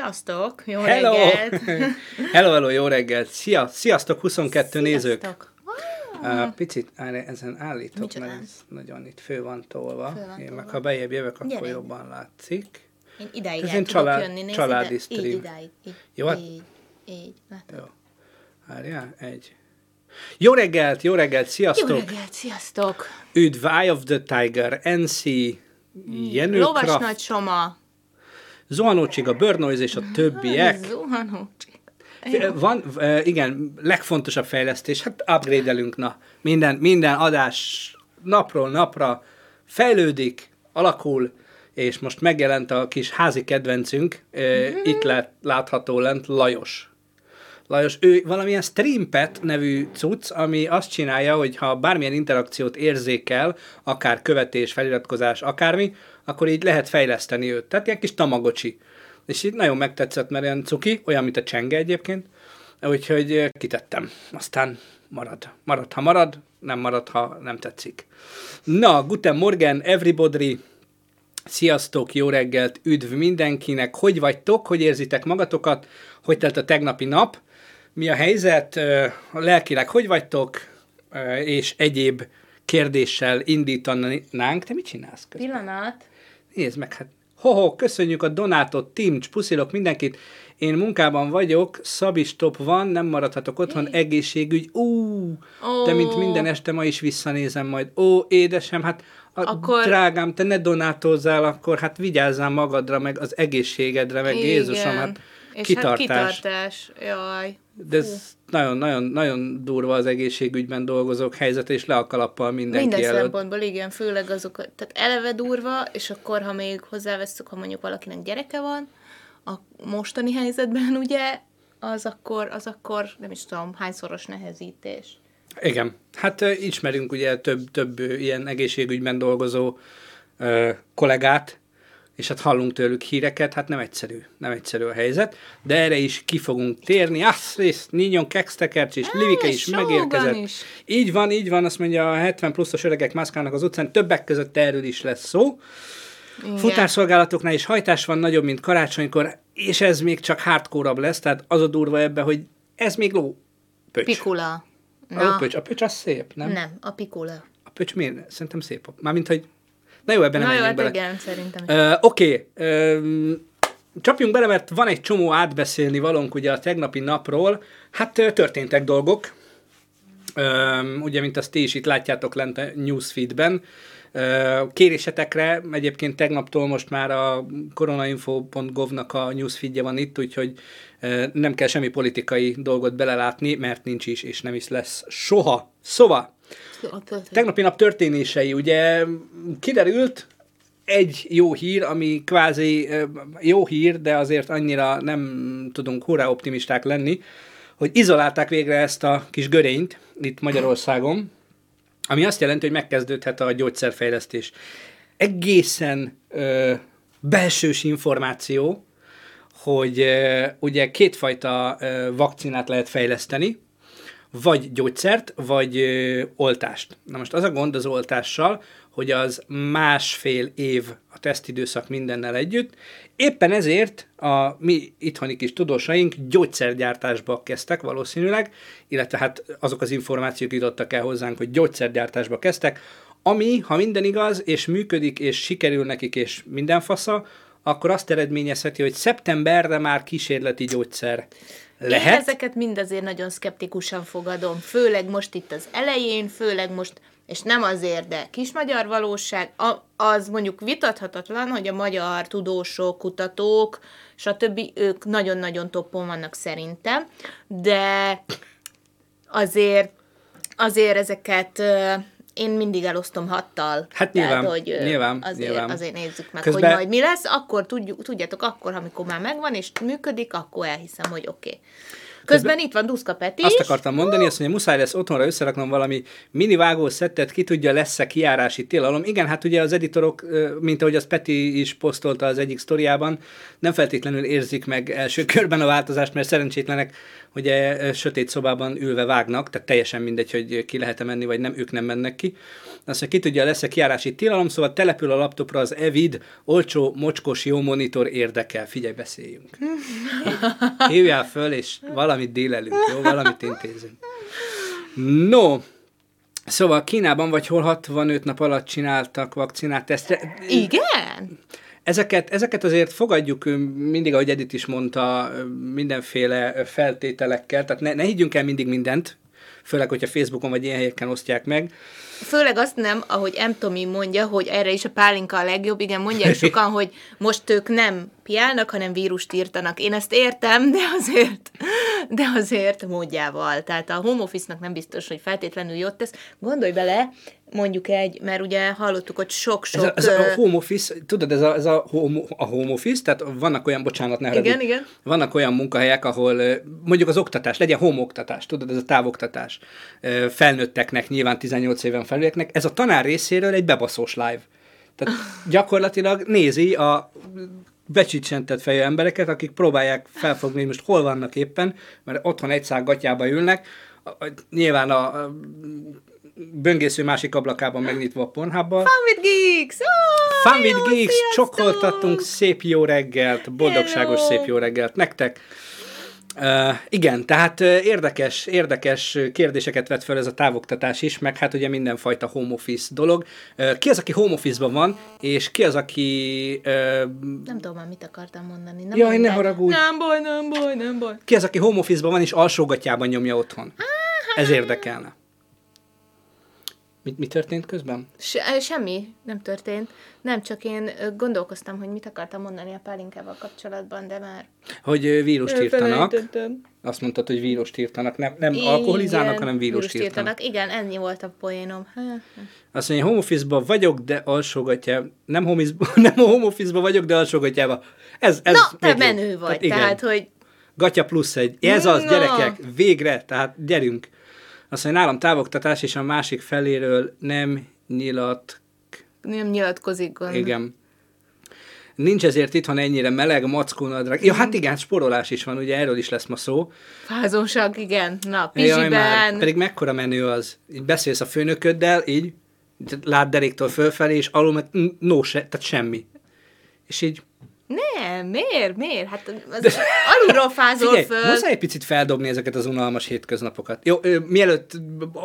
Sziasztok! Jó Hello! reggelt! hello, hello, jó reggelt! Szia, sziasztok 22 nézők! Sziasztok! Uh, picit ezen állítok, Micsoda? mert ez nagyon itt fő van tolva. Fő van Én meg tolva. ha bejebb jövök, akkor Gyere. jobban látszik. Én idáig Ez el család- jönni, nézd családi ide. stream. Így, idáig. Így, Jó, hát- így, így. Látod? Jó. Várjál, egy. Jó reggelt, jó reggelt, Jó sziasztok! reggelt, sziasztok! Üdv, Eye of the Tiger, NC, Jenő Lovas Kraft, nagy soma. Zuhanócsig, a Bird Noise és a többiek. Zuhanócsi. Van, igen, legfontosabb fejlesztés, hát upgrade-elünk, na, minden, minden adás napról napra fejlődik, alakul, és most megjelent a kis házi kedvencünk, eh, itt lát, látható lent, Lajos. Lajos, ő valamilyen Streampet nevű cucc, ami azt csinálja, hogy ha bármilyen interakciót érzékel, akár követés, feliratkozás, akármi, akkor így lehet fejleszteni őt. Tehát ilyen kis tamagocsi. És így nagyon megtetszett, mert olyan cuki, olyan, mint a csenge egyébként. Úgyhogy kitettem. Aztán marad. Marad, ha marad, nem marad, ha nem tetszik. Na, guten morgen, everybody! Sziasztok, jó reggelt, üdv mindenkinek! Hogy vagytok, hogy érzitek magatokat? Hogy telt a tegnapi nap? Mi a helyzet? Lelkileg hogy vagytok? És egyéb kérdéssel indítanánk. Te mit csinálsz? közben? Pillanat. Nézd meg, hát ho-ho, köszönjük a donátot, Timcs, puszilok mindenkit. Én munkában vagyok, szabistop van, nem maradhatok otthon, egészségügy, ú, de mint minden este ma is visszanézem majd. Ó, édesem, hát a Akkor- drágám, te ne donátozzál, akkor hát vigyázzál magadra, meg az egészségedre, meg Jézusom, hát És kitartás. hát kitartás. Jaj. De ez nagyon, nagyon, nagyon durva az egészségügyben dolgozók helyzet, és le a kalappal mindenki Minden előtt. szempontból, igen, főleg azok, tehát eleve durva, és akkor, ha még hozzáveszünk, ha mondjuk valakinek gyereke van, a mostani helyzetben ugye, az akkor, az akkor nem is tudom, hányszoros nehezítés. Igen. Hát ismerünk ugye több, több ilyen egészségügyben dolgozó ö, kollégát, és hát hallunk tőlük híreket, hát nem egyszerű, nem egyszerű a helyzet, de erre is ki fogunk térni. Azt, Ninyon Kextekercs és Livike is megérkezett. is. Így van, így van, azt mondja a 70 pluszos öregek mászkálnak az utcán, többek között erről is lesz szó. Igen. Futárszolgálatoknál is hajtás van nagyobb, mint karácsonykor, és ez még csak hardcore lesz, tehát az a durva ebbe, hogy ez még ló pöcs. Pikula. A Na, pöcs, a pöcs az szép, nem? nem, a pikula. A pöcs miért? Szerintem szép. Mármint, hogy... Na jó, ebben Na nem jó, menjünk hát bele. igen, szerintem. Ö, Oké, ö, csapjunk bele, mert van egy csomó átbeszélni valónk ugye a tegnapi napról. Hát történtek dolgok. Ö, ugye, mint azt ti is itt látjátok lent a newsfeedben. Ö, Kérésetekre egyébként tegnaptól most már a koronainfo.gov-nak a newsfeedje van itt, úgyhogy nem kell semmi politikai dolgot belelátni, mert nincs is, és nem is lesz soha. Szóval, Tegnapi nap történései, ugye kiderült egy jó hír, ami kvázi jó hír, de azért annyira nem tudunk hurrá optimisták lenni, hogy izolálták végre ezt a kis görényt itt Magyarországon, ami azt jelenti, hogy megkezdődhet a gyógyszerfejlesztés. Egészen ö, belsős információ, hogy ö, ugye kétfajta ö, vakcinát lehet fejleszteni, vagy gyógyszert, vagy ö, oltást. Na most az a gond az oltással, hogy az másfél év a tesztidőszak mindennel együtt. Éppen ezért a mi itthoni kis tudósaink gyógyszergyártásba kezdtek valószínűleg, illetve hát azok az információk jutottak el hozzánk, hogy gyógyszergyártásba kezdtek, ami, ha minden igaz, és működik, és sikerül nekik, és minden fasza, akkor azt eredményezheti, hogy szeptemberre már kísérleti gyógyszer Én lehet. ezeket mind azért nagyon szkeptikusan fogadom, főleg most itt az elején, főleg most, és nem azért, de kis magyar valóság, az mondjuk vitathatatlan, hogy a magyar tudósok, kutatók, stb. ők nagyon-nagyon toppon vannak szerintem, de azért, azért ezeket én mindig elosztom hattal. Hát nyilván, Tehát, hogy nyilván, azért, nyilván. azért nézzük meg, Közben- hogy majd mi lesz, akkor tudjuk, tudjátok, akkor, amikor már megvan és működik, akkor elhiszem, hogy oké. Okay. Közben itt van Duszka Peti Azt is. akartam mondani, azt mondja, muszáj lesz otthonra összeraknom valami mini vágószettet, ki tudja, lesz-e kiárási tilalom. Igen, hát ugye az editorok, mint ahogy az Peti is posztolta az egyik sztoriában, nem feltétlenül érzik meg első körben a változást, mert szerencsétlenek ugye sötét szobában ülve vágnak, tehát teljesen mindegy, hogy ki lehet-e menni, vagy nem, ők nem mennek ki. Azt mondja, ki tudja, lesz-e kiárási tilalom, szóval települ a laptopra az Evid, olcsó, mocskos, jó monitor érdekel. Figyelj, beszéljünk. Hívjál föl, és valamit délelünk, jó? Valamit intézünk. No, szóval Kínában vagy hol 65 nap alatt csináltak vakcinátesztre. Igen? Ezeket, ezeket azért fogadjuk mindig, ahogy Edith is mondta, mindenféle feltételekkel, tehát ne, ne higgyünk el mindig mindent, főleg, hogyha Facebookon vagy ilyen helyeken osztják meg. Főleg azt nem, ahogy M. Tomi mondja, hogy erre is a pálinka a legjobb. Igen, mondják sokan, hogy most ők nem piálnak, hanem vírust írtanak. Én ezt értem, de azért, de azért módjával. Tehát a home office-nak nem biztos, hogy feltétlenül jót tesz. Gondolj bele, mondjuk egy, mert ugye hallottuk, hogy Ez sok-sok... a, ez a home office, tudod, ez a, ez a, home, a home office, tehát vannak olyan, bocsánat, ne Igen, igen. Vannak olyan munkahelyek, ahol mondjuk az oktatás, legyen home oktatás, tudod, ez a távoktatás, felnőtteknek, nyilván 18 éven felülieknek, ez a tanár részéről egy bebaszós live. Tehát gyakorlatilag nézi a becsicsentett fejű embereket, akik próbálják felfogni, hogy most hol vannak éppen, mert otthon egy szál gatyába ülnek, nyilván a böngésző másik ablakában megnyitva a Pornhubbal. Fun with Geeks! Oh, Fun with Geeks, sziasztok! csokoltattunk, szép jó reggelt, boldogságos Hello! szép jó reggelt nektek. Uh, igen, tehát uh, érdekes, érdekes kérdéseket vet fel ez a távoktatás is, meg hát ugye mindenfajta home office dolog. Uh, ki az, aki home office-ban van, és ki az, aki uh, Nem tudom már, mit akartam mondani. Nem Jaj, ne haragudj. Nem baj, nem baj, nem baj. ki az, aki home office-ban van, és alsógatjában nyomja otthon. Ez érdekelne. Mi, mi történt közben? Se, semmi nem történt. Nem, csak én gondolkoztam, hogy mit akartam mondani a pálinkával kapcsolatban, de már... Hogy vírust írtanak. Azt mondtad, hogy vírust írtanak. Nem, nem alkoholizálnak, Igen, hanem vírust írtanak. Igen, ennyi volt a poénom. Azt mondja, home office vagyok, de alsógatja. Nem home, nem home office vagyok, de alsógatjába. Ez, ez Na, te menő vagy, igen. tehát, hogy Gatya plusz egy. Ez az, Na. gyerekek, végre, tehát gyerünk. Azt mondja, nálam távoktatás, és a másik feléről nem nyilat. nem nyilatkozik gond. Igen. Nincs ezért itthon ennyire meleg, mackó nadrág. Ja, hát igen, sporolás is van, ugye erről is lesz ma szó. Fázósak, igen. Na, Jaj, pizsiben. pedig mekkora menő az. Így beszélsz a főnököddel, így, lát deréktől fölfelé, és alul meg n- no, se, tehát semmi. És így, Nem, miért, miért? Hát az alulról fázol figyelj, föl. muszáj egy picit feldobni ezeket az unalmas hétköznapokat. Jó, ö, mielőtt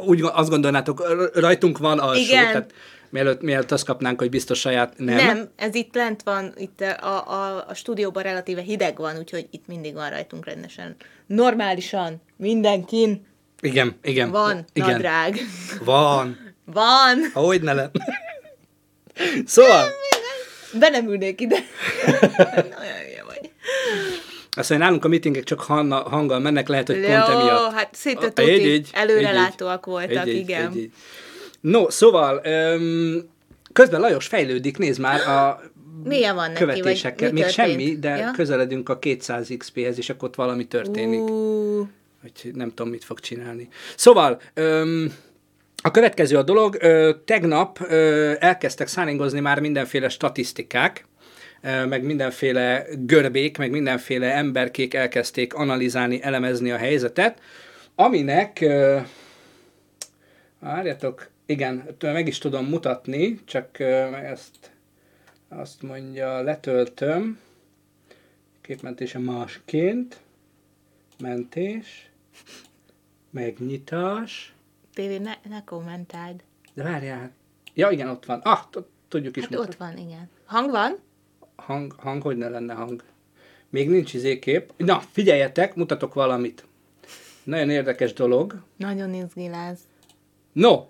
úgy azt gondolnátok, rajtunk van alsó, Igen. tehát mielőtt, mielőtt azt kapnánk, hogy biztos saját, nem. Nem. ez itt lent van, itt a, a, a stúdióban relatíve hideg van, úgyhogy itt mindig van rajtunk rendesen. Normálisan, mindenkin Igen, igen. van igen. nadrág. Van. Van. Ahogy ne lenne. szóval, Be nem ülnék ide. Olyan hülye vagy. azt mondja, nálunk a meetingek csak hanna, hanggal mennek, lehet, hogy pont Jó, emiatt. hát szinte Így, tuti. így, Előrelátóak így, voltak, így, így, igen. így, így. No, szóval, öm, közben Lajos fejlődik, nézd már a Milyen van neki, követésekkel. mi Még semmi, de Ja? közeledünk a 200 XP-hez, és akkor ott valami történik. Ú, Hogy nem tudom, mit fog csinálni. Szóval, öm, a következő a dolog, ö, tegnap ö, elkezdtek szállingozni már mindenféle statisztikák, ö, meg mindenféle görbék, meg mindenféle emberkék elkezdték analizálni, elemezni a helyzetet, aminek, ö, várjatok, igen, meg is tudom mutatni, csak ezt azt mondja, letöltöm, képmentése másként, mentés, megnyitás, Pévi, ne, ne kommentáld. de várjál. Ja, igen, ott van. Ah, tudjuk is. Hát ott van, igen. Hang van? Hang, hang, hogy ne lenne hang. Még nincs izékép. Na, figyeljetek, mutatok valamit. Nagyon érdekes dolog. Nagyon izgiláz. No,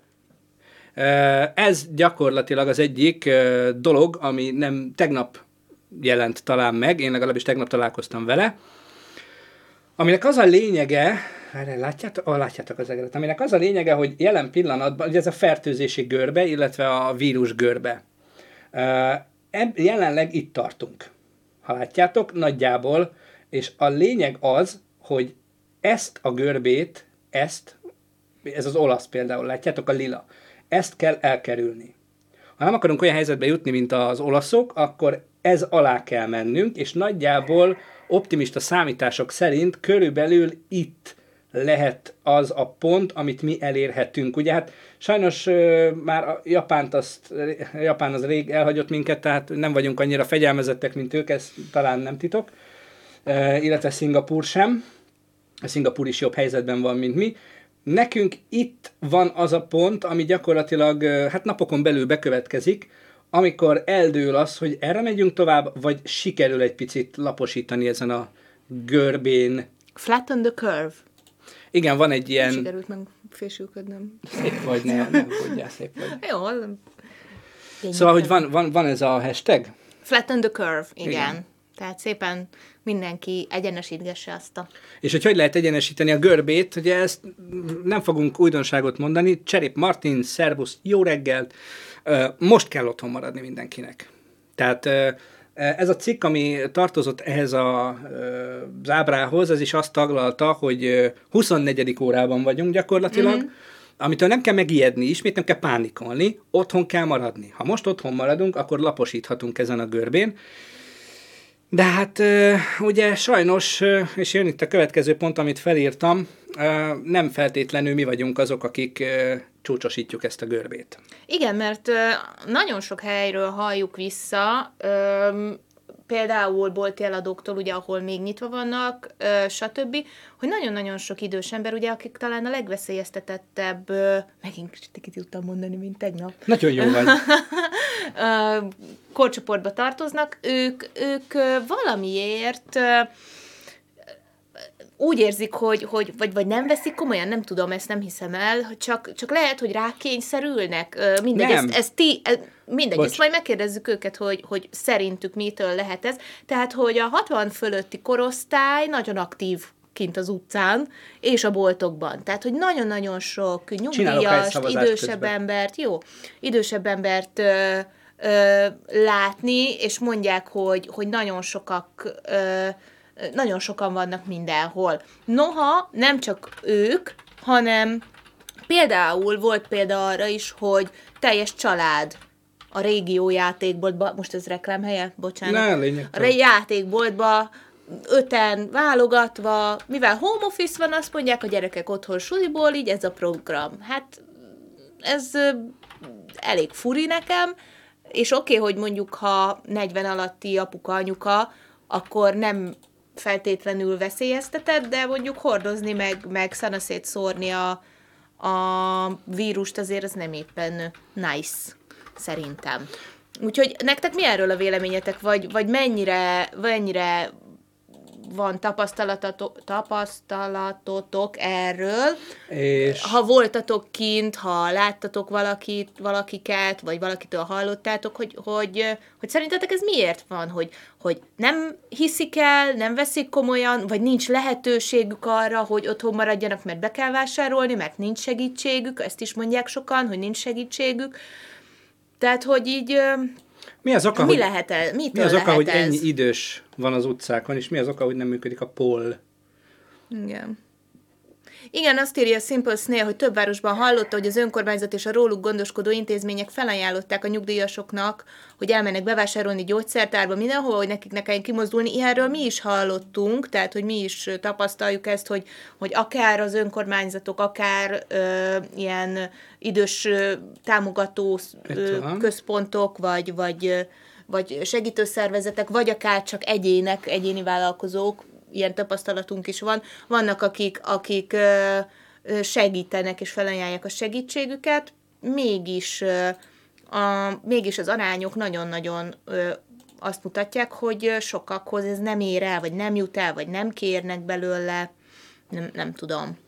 ez gyakorlatilag az egyik dolog, ami nem tegnap jelent talán meg, én legalábbis tegnap találkoztam vele, aminek az a lényege, Várjál, látjátok? Oh, látjátok az egeret. Aminek az a lényege, hogy jelen pillanatban, ugye ez a fertőzési görbe, illetve a vírus görbe. Ö, eb- jelenleg itt tartunk. Ha látjátok, nagyjából, és a lényeg az, hogy ezt a görbét, ezt, ez az olasz például, látjátok, a lila, ezt kell elkerülni. Ha nem akarunk olyan helyzetbe jutni, mint az olaszok, akkor ez alá kell mennünk, és nagyjából optimista számítások szerint körülbelül itt lehet az a pont, amit mi elérhetünk. Ugye hát sajnos már a Japánt azt, Japán az rég elhagyott minket, tehát nem vagyunk annyira fegyelmezettek, mint ők, ez talán nem titok, illetve Szingapúr sem. A Szingapúr is jobb helyzetben van, mint mi. Nekünk itt van az a pont, ami gyakorlatilag hát napokon belül bekövetkezik, amikor eldől az, hogy erre megyünk tovább, vagy sikerül egy picit laposítani ezen a görbén. Flatten the curve. Igen, van egy ilyen... Sikerült meg fésülködnöm. Szép vagy, ne, nem tudjál, szép vagy. Jó, az... Szóval, hogy van, van, van ez a hashtag? Flatten the curve, igen. Igen. Tehát szépen mindenki egyenesítgesse azt a... És hogy hogy lehet egyenesíteni a görbét, ugye ezt nem fogunk újdonságot mondani. Cserép Martin, szervusz, jó reggelt. Most kell otthon maradni mindenkinek. Tehát ez a cikk, ami tartozott ehhez a, ö, az ábrához, ez is azt taglalta, hogy ö, 24. órában vagyunk gyakorlatilag, mm-hmm. amitől nem kell megijedni, ismét nem kell pánikolni, otthon kell maradni. Ha most otthon maradunk, akkor laposíthatunk ezen a görbén. De hát ugye sajnos, és jön itt a következő pont, amit felírtam, nem feltétlenül mi vagyunk azok, akik csúcsosítjuk ezt a görbét. Igen, mert nagyon sok helyről halljuk vissza, például bolti eladóktól, ugye, ahol még nyitva vannak, ö, stb., hogy nagyon-nagyon sok idős ember, ugye, akik talán a legveszélyeztetettebb, ö, megint kicsit tudtam mondani, mint tegnap, Nagyon jó vagy. korcsoportba tartoznak, ők, ők valamiért úgy érzik, hogy, hogy vagy, vagy nem veszik komolyan, nem tudom, ezt nem hiszem el, csak, csak lehet, hogy rákényszerülnek, mindegy, Nem. ezt, ezt ti, ez, mindegy, Bocs. ezt majd megkérdezzük őket, hogy, hogy szerintük mitől lehet ez. Tehát, hogy a 60 fölötti korosztály nagyon aktív kint az utcán, és a boltokban. Tehát, hogy nagyon-nagyon sok helyszavazást idősebb közben. embert, jó, idősebb embert ö, ö, látni, és mondják, hogy, hogy nagyon sokak ö, nagyon sokan vannak mindenhol. Noha nem csak ők, hanem például volt példa arra is, hogy teljes család a régió játékboltba, most ez reklámhelye, bocsánat. Ne, a lényegtelen. ré- játékboltba öten válogatva, mivel home office van, azt mondják a gyerekek otthon suliból, így ez a program. Hát ez elég furi nekem, és oké, okay, hogy mondjuk ha 40 alatti apuka, anyuka, akkor nem feltétlenül veszélyeztetett, de mondjuk hordozni, meg, meg szanaszét szórni a, a vírust azért az nem éppen nice, szerintem. Úgyhogy nektek mi erről a véleményetek, vagy, vagy mennyire, mennyire van tapasztalatotok, erről, És ha voltatok kint, ha láttatok valakit, valakiket, vagy valakitől hallottátok, hogy, hogy, hogy szerintetek ez miért van, hogy, hogy nem hiszik el, nem veszik komolyan, vagy nincs lehetőségük arra, hogy otthon maradjanak, mert be kell vásárolni, mert nincs segítségük, ezt is mondják sokan, hogy nincs segítségük. Tehát, hogy így mi az oka, mi hogy, lehet el, mi az oka, hogy ez? ennyi idős van az utcákon, és mi az oka, hogy nem működik a poll? Igen. Igen, azt írja a Simple Snail, hogy több városban hallotta, hogy az önkormányzat és a róluk gondoskodó intézmények felajánlották a nyugdíjasoknak, hogy elmennek bevásárolni gyógyszertárba mindenhol, hogy nekik ne kelljen kimozdulni. Ilyenről mi is hallottunk, tehát hogy mi is tapasztaljuk ezt, hogy, hogy akár az önkormányzatok, akár ö, ilyen idős ö, támogató ö, központok, vagy, vagy, vagy segítőszervezetek, vagy akár csak egyének, egyéni vállalkozók, ilyen tapasztalatunk is van. Vannak, akik, akik segítenek és felajánlják a segítségüket, mégis, a, mégis az arányok nagyon-nagyon azt mutatják, hogy sokakhoz ez nem ér el, vagy nem jut el, vagy nem kérnek belőle, nem, nem tudom.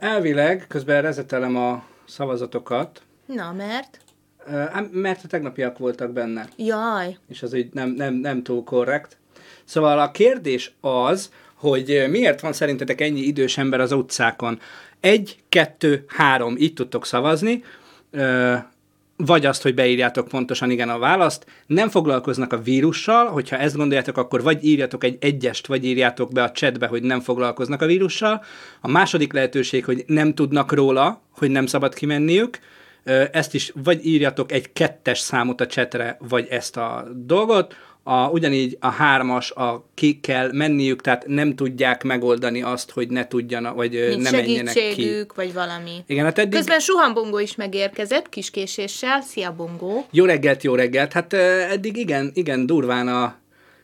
Elvileg, közben rezetelem a szavazatokat, Na, mert? Mert a tegnapiak voltak benne, Jaj, és az így nem, nem, nem túl korrekt. Szóval a kérdés az, hogy miért van szerintetek ennyi idős ember az utcákon? Egy, kettő, három, így tudtok szavazni. Vagy azt, hogy beírjátok pontosan igen a választ. Nem foglalkoznak a vírussal, hogyha ezt gondoljátok, akkor vagy írjatok egy egyest, vagy írjátok be a chatbe, hogy nem foglalkoznak a vírussal. A második lehetőség, hogy nem tudnak róla, hogy nem szabad kimenniük. Ezt is vagy írjatok egy kettes számot a chatre, vagy ezt a dolgot a, ugyanígy a hármas, a ki kell menniük, tehát nem tudják megoldani azt, hogy ne tudjanak, vagy Nincs ne menjenek ki. vagy valami. Igen, hát eddig... Közben Suhan Bongó is megérkezett, kis késéssel. Szia, Bongó! Jó reggelt, jó reggelt! Hát eddig igen, igen, durván a...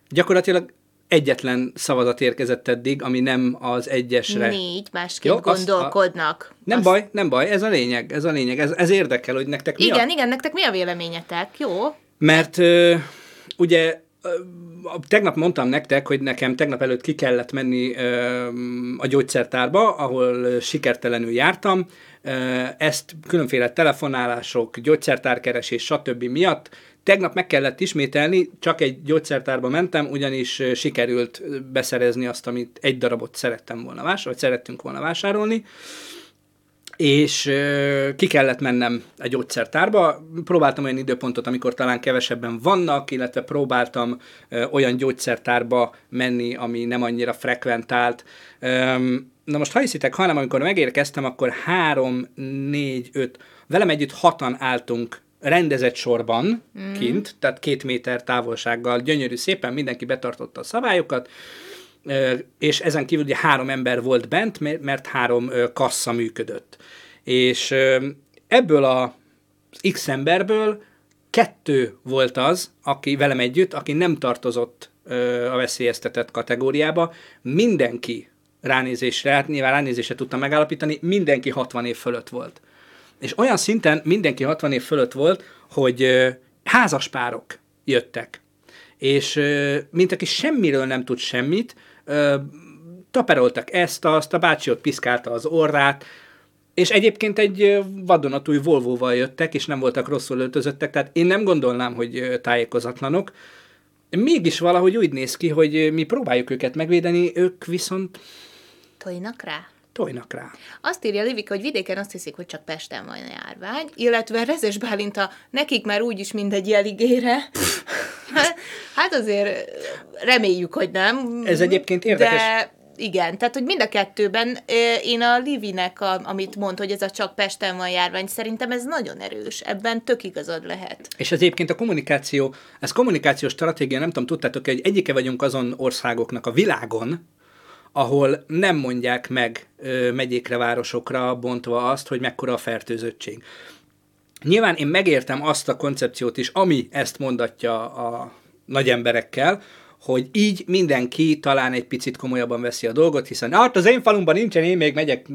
Gyakorlatilag egyetlen szavazat érkezett eddig, ami nem az egyesre. Négy, másként Jó, gondolkodnak. Azt a... Nem azt... baj, nem baj, ez a lényeg, ez a lényeg, ez, ez érdekel, hogy nektek mi Igen, a... igen, nektek mi a véleményetek, jó? Mert ö, ugye tegnap mondtam nektek, hogy nekem tegnap előtt ki kellett menni a gyógyszertárba, ahol sikertelenül jártam. Ezt különféle telefonálások, gyógyszertárkeresés, stb. miatt Tegnap meg kellett ismételni, csak egy gyógyszertárba mentem, ugyanis sikerült beszerezni azt, amit egy darabot szerettem volna vásárolni, vagy szerettünk volna vásárolni és ki kellett mennem egy gyógyszertárba. Próbáltam olyan időpontot, amikor talán kevesebben vannak, illetve próbáltam olyan gyógyszertárba menni, ami nem annyira frekventált. Na most, ha hiszitek, hanem amikor megérkeztem, akkor három, négy, öt, velem együtt hatan álltunk rendezett sorban mm. kint, tehát két méter távolsággal, gyönyörű szépen, mindenki betartotta a szabályokat, és ezen kívül ugye három ember volt bent, mert három kassa működött. És ebből a X emberből kettő volt az, aki velem együtt, aki nem tartozott a veszélyeztetett kategóriába. Mindenki ránézésre, hát nyilván ránézésre tudtam megállapítani, mindenki 60 év fölött volt. És olyan szinten mindenki 60 év fölött volt, hogy házaspárok jöttek. És mint aki semmiről nem tud semmit, taperoltak ezt, azt, a bácsi ott piszkálta az orrát, és egyébként egy vadonatúj Volvo-val jöttek, és nem voltak rosszul öltözöttek, tehát én nem gondolnám, hogy tájékozatlanok. Mégis valahogy úgy néz ki, hogy mi próbáljuk őket megvédeni, ők viszont... Tojnak rá? Tojnak rá. Azt írja Livika, hogy vidéken azt hiszik, hogy csak Pesten van a járvány, illetve Rezes Bálinta, nekik már úgyis mindegy jeligére. hát azért reméljük, hogy nem. Ez egyébként érdekes. De igen, tehát hogy mind a kettőben én a Livinek, a, amit mond, hogy ez a csak Pesten van járvány, szerintem ez nagyon erős, ebben tök igazad lehet. És ez egyébként a kommunikáció, ez kommunikációs stratégia, nem tudom, tudtátok hogy egyike vagyunk azon országoknak a világon, ahol nem mondják meg ö, megyékre, városokra bontva azt, hogy mekkora a fertőzöttség. Nyilván én megértem azt a koncepciót is, ami ezt mondatja a nagy emberekkel, hogy így mindenki talán egy picit komolyabban veszi a dolgot, hiszen hát az én falumban nincsen, én még megyek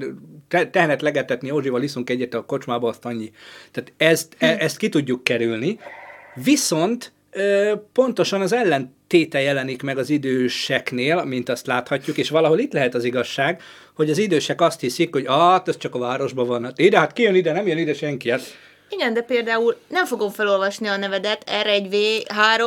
te- tehenet legetetni, Ózsival iszunk egyet a kocsmába, azt annyi. Tehát ezt, e- ezt ki tudjuk kerülni. Viszont pontosan az ellentéte jelenik meg az időseknél, mint azt láthatjuk, és valahol itt lehet az igazság, hogy az idősek azt hiszik, hogy ah, ez csak a városban van. Hát ide, hát ki jön ide, nem jön ide senki. Hát. Igen, de például nem fogom felolvasni a nevedet, R1V3,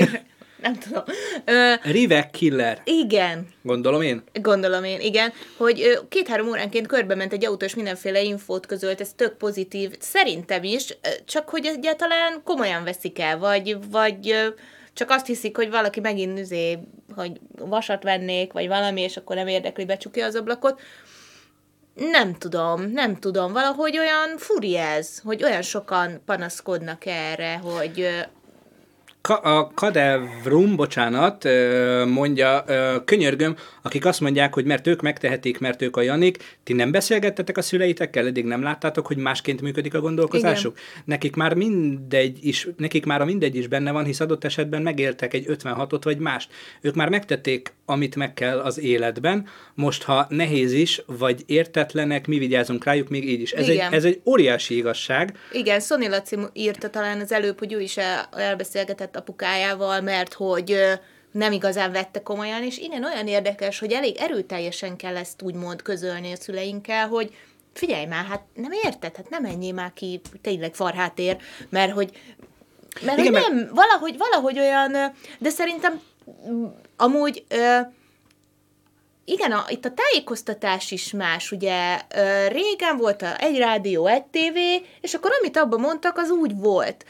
nem tudom. Ö, Rivek Killer. Igen. Gondolom én? Gondolom én, igen. Hogy két-három óránként körbe ment egy autó, és mindenféle infót közölt, ez tök pozitív. Szerintem is, csak hogy egyáltalán komolyan veszik el, vagy, vagy csak azt hiszik, hogy valaki megint üzé, hogy vasat vennék, vagy valami, és akkor nem érdekli, becsukja az ablakot. Nem tudom, nem tudom. Valahogy olyan furi ez, hogy olyan sokan panaszkodnak erre, hogy Ka- a Kadevrum, bocsánat, mondja, könyörgöm, akik azt mondják, hogy mert ők megtehetik, mert ők a Janik, ti nem beszélgettetek a szüleitekkel, eddig nem láttátok, hogy másként működik a gondolkozásuk? Igen. Nekik már mindegy is, nekik már a mindegy is benne van, hisz adott esetben megéltek egy 56-ot vagy mást. Ők már megtették, amit meg kell az életben, most ha nehéz is, vagy értetlenek, mi vigyázunk rájuk még így is. Ez, egy, ez egy óriási igazság. Igen, Szoni Laci írta talán az előbb, hogy ő is el, elbeszélgetett apukájával, mert hogy nem igazán vette komolyan, és innen olyan érdekes, hogy elég erőteljesen kell ezt úgymond közölni a szüleinkkel, hogy figyelj már, hát nem érted, hát nem menjél már ki tényleg farhátér, mert hogy mert Igen, hogy nem, mert... valahogy, valahogy olyan, de szerintem amúgy igen, a, itt a tájékoztatás is más, ugye régen volt a egy rádió, egy tévé, és akkor amit abban mondtak, az úgy volt.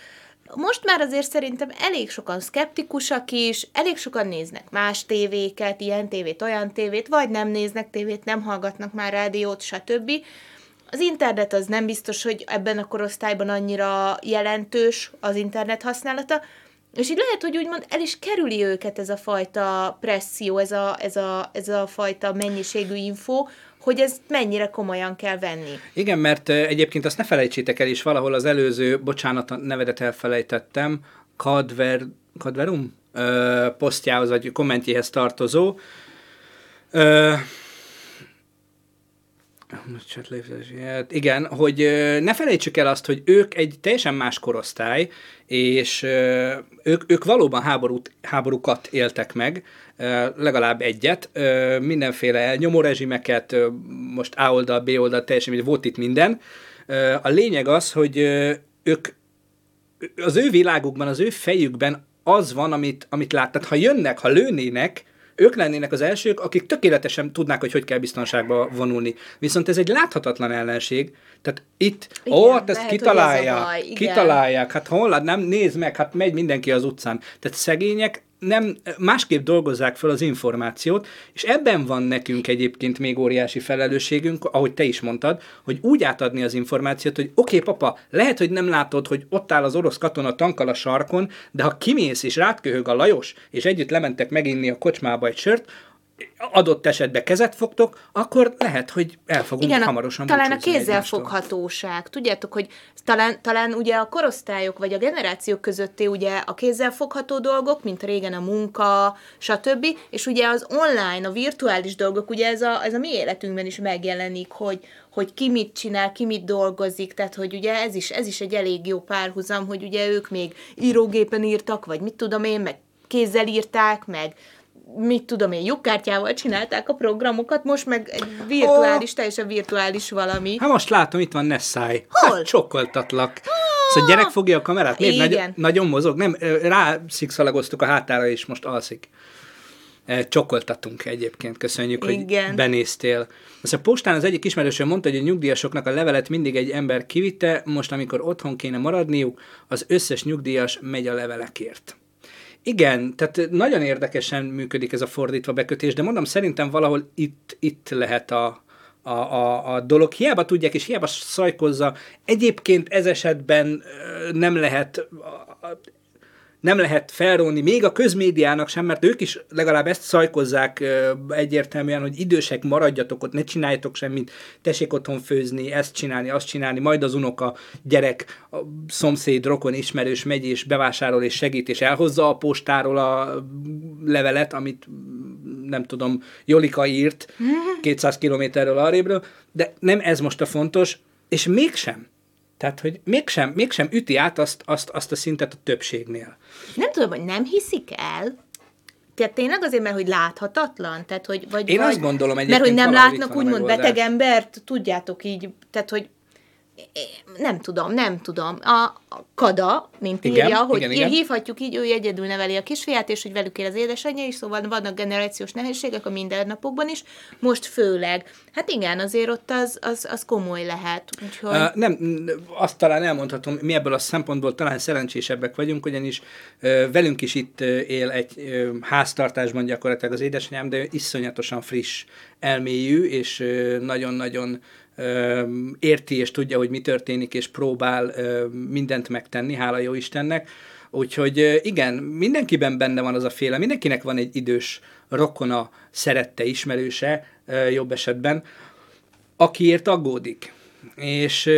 Most már azért szerintem elég sokan szkeptikusak is, elég sokan néznek más tévéket, ilyen tévét, olyan tévét, vagy nem néznek tévét, nem hallgatnak már rádiót, stb. Az internet az nem biztos, hogy ebben a korosztályban annyira jelentős az internet használata, és így lehet, hogy úgymond el is kerüli őket ez a fajta presszió, ez a, ez a, ez a fajta mennyiségű info, hogy ez mennyire komolyan kell venni. Igen, mert egyébként azt ne felejtsétek el is, valahol az előző, bocsánat, nevedet elfelejtettem, Kadver, Kadverum ö, posztjához, vagy kommentjéhez tartozó. Ö, igen, hogy ne felejtsük el azt, hogy ők egy teljesen más korosztály, és ők, ők valóban háborút, háborúkat éltek meg, legalább egyet, mindenféle nyomórezsimeket, most A oldal, B oldal, teljesen volt itt minden. A lényeg az, hogy ők az ő világukban, az ő fejükben az van, amit, amit láttak. Ha jönnek, ha lőnének, ők lennének az elsők, akik tökéletesen tudnák, hogy hogy kell biztonságba vonulni. Viszont ez egy láthatatlan ellenség, tehát itt, Igen, ó, ezt kitalálják, kitalálják, hát hol, nem nézd meg, hát megy mindenki az utcán. Tehát szegények nem, másképp dolgozzák fel az információt, és ebben van nekünk egyébként még óriási felelősségünk, ahogy te is mondtad, hogy úgy átadni az információt, hogy oké, okay, papa, lehet, hogy nem látod, hogy ott áll az orosz katona tankal a sarkon, de ha kimész és rátköhög a Lajos, és együtt lementek meginni a kocsmába egy sört, adott esetben kezet fogtok, akkor lehet, hogy el fogunk Igen, hamarosan talán a kézzelfoghatóság. Tudjátok, hogy talán, talán ugye a korosztályok vagy a generációk közötti ugye a kézzelfogható dolgok, mint régen a munka, stb. És ugye az online, a virtuális dolgok, ugye ez a, ez a mi életünkben is megjelenik, hogy, hogy ki mit csinál, ki mit dolgozik, tehát hogy ugye ez is, ez is egy elég jó párhuzam, hogy ugye ők még írógépen írtak, vagy mit tudom én, meg kézzel írták, meg mit tudom én, lyukkártyával csinálták a programokat, most meg egy virtuális, oh. teljesen virtuális valami. Hát most látom, itt van Nessai. Hol? Hát, csokkoltatlak. Oh. Szóval gyerek fogja a kamerát, miért Nagy, nagyon mozog? Nem, rá szikszalagoztuk a hátára, és most alszik. Csokoltatunk egyébként, köszönjük, Igen. hogy benéztél. Azt a postán az egyik ismerősöm mondta, hogy a nyugdíjasoknak a levelet mindig egy ember kivitte, most amikor otthon kéne maradniuk, az összes nyugdíjas megy a levelekért. Igen, tehát nagyon érdekesen működik ez a fordítva bekötés, de mondom, szerintem valahol itt, itt lehet a, a, a, a dolog. Hiába tudják, és hiába szajkozza. Egyébként ez esetben nem lehet nem lehet felróni még a közmédiának sem, mert ők is legalább ezt szajkozzák egyértelműen, hogy idősek maradjatok ott, ne csináljatok semmit, tessék otthon főzni, ezt csinálni, azt csinálni, majd az unoka, gyerek, a szomszéd, rokon, ismerős megy és bevásárol és segít, és elhozza a postáról a levelet, amit nem tudom, Jolika írt 200 kilométerről arrébről, de nem ez most a fontos, és mégsem. Tehát, hogy mégsem, mégsem üti át azt, azt, azt a szintet a többségnél. Nem tudom, hogy nem hiszik el, tehát tényleg azért, mert hogy láthatatlan? Tehát, hogy, vagy, Én vagy, azt gondolom egyébként Mert hogy nem látnak úgymond beteg embert, tudjátok így, tehát hogy nem tudom, nem tudom. A, Kada, mint igen, írja, hogy igen, igen. hívhatjuk így, ő egyedül neveli a kisfiát, és hogy velük él az édesanyja is, szóval vannak generációs nehézségek a mindennapokban is, most főleg. Hát igen, azért ott az, az, az komoly lehet. Úgyhogy... Uh, nem, azt talán elmondhatom, mi ebből a szempontból talán szerencsésebbek vagyunk, ugyanis uh, velünk is itt uh, él egy uh, háztartásban gyakorlatilag az édesanyám, de iszonyatosan friss elmélyű, és nagyon-nagyon érti és tudja, hogy mi történik, és próbál mindent megtenni, hála jó Istennek. Úgyhogy igen, mindenkiben benne van az a féle, mindenkinek van egy idős rokona, szerette, ismerőse, jobb esetben, akiért aggódik. És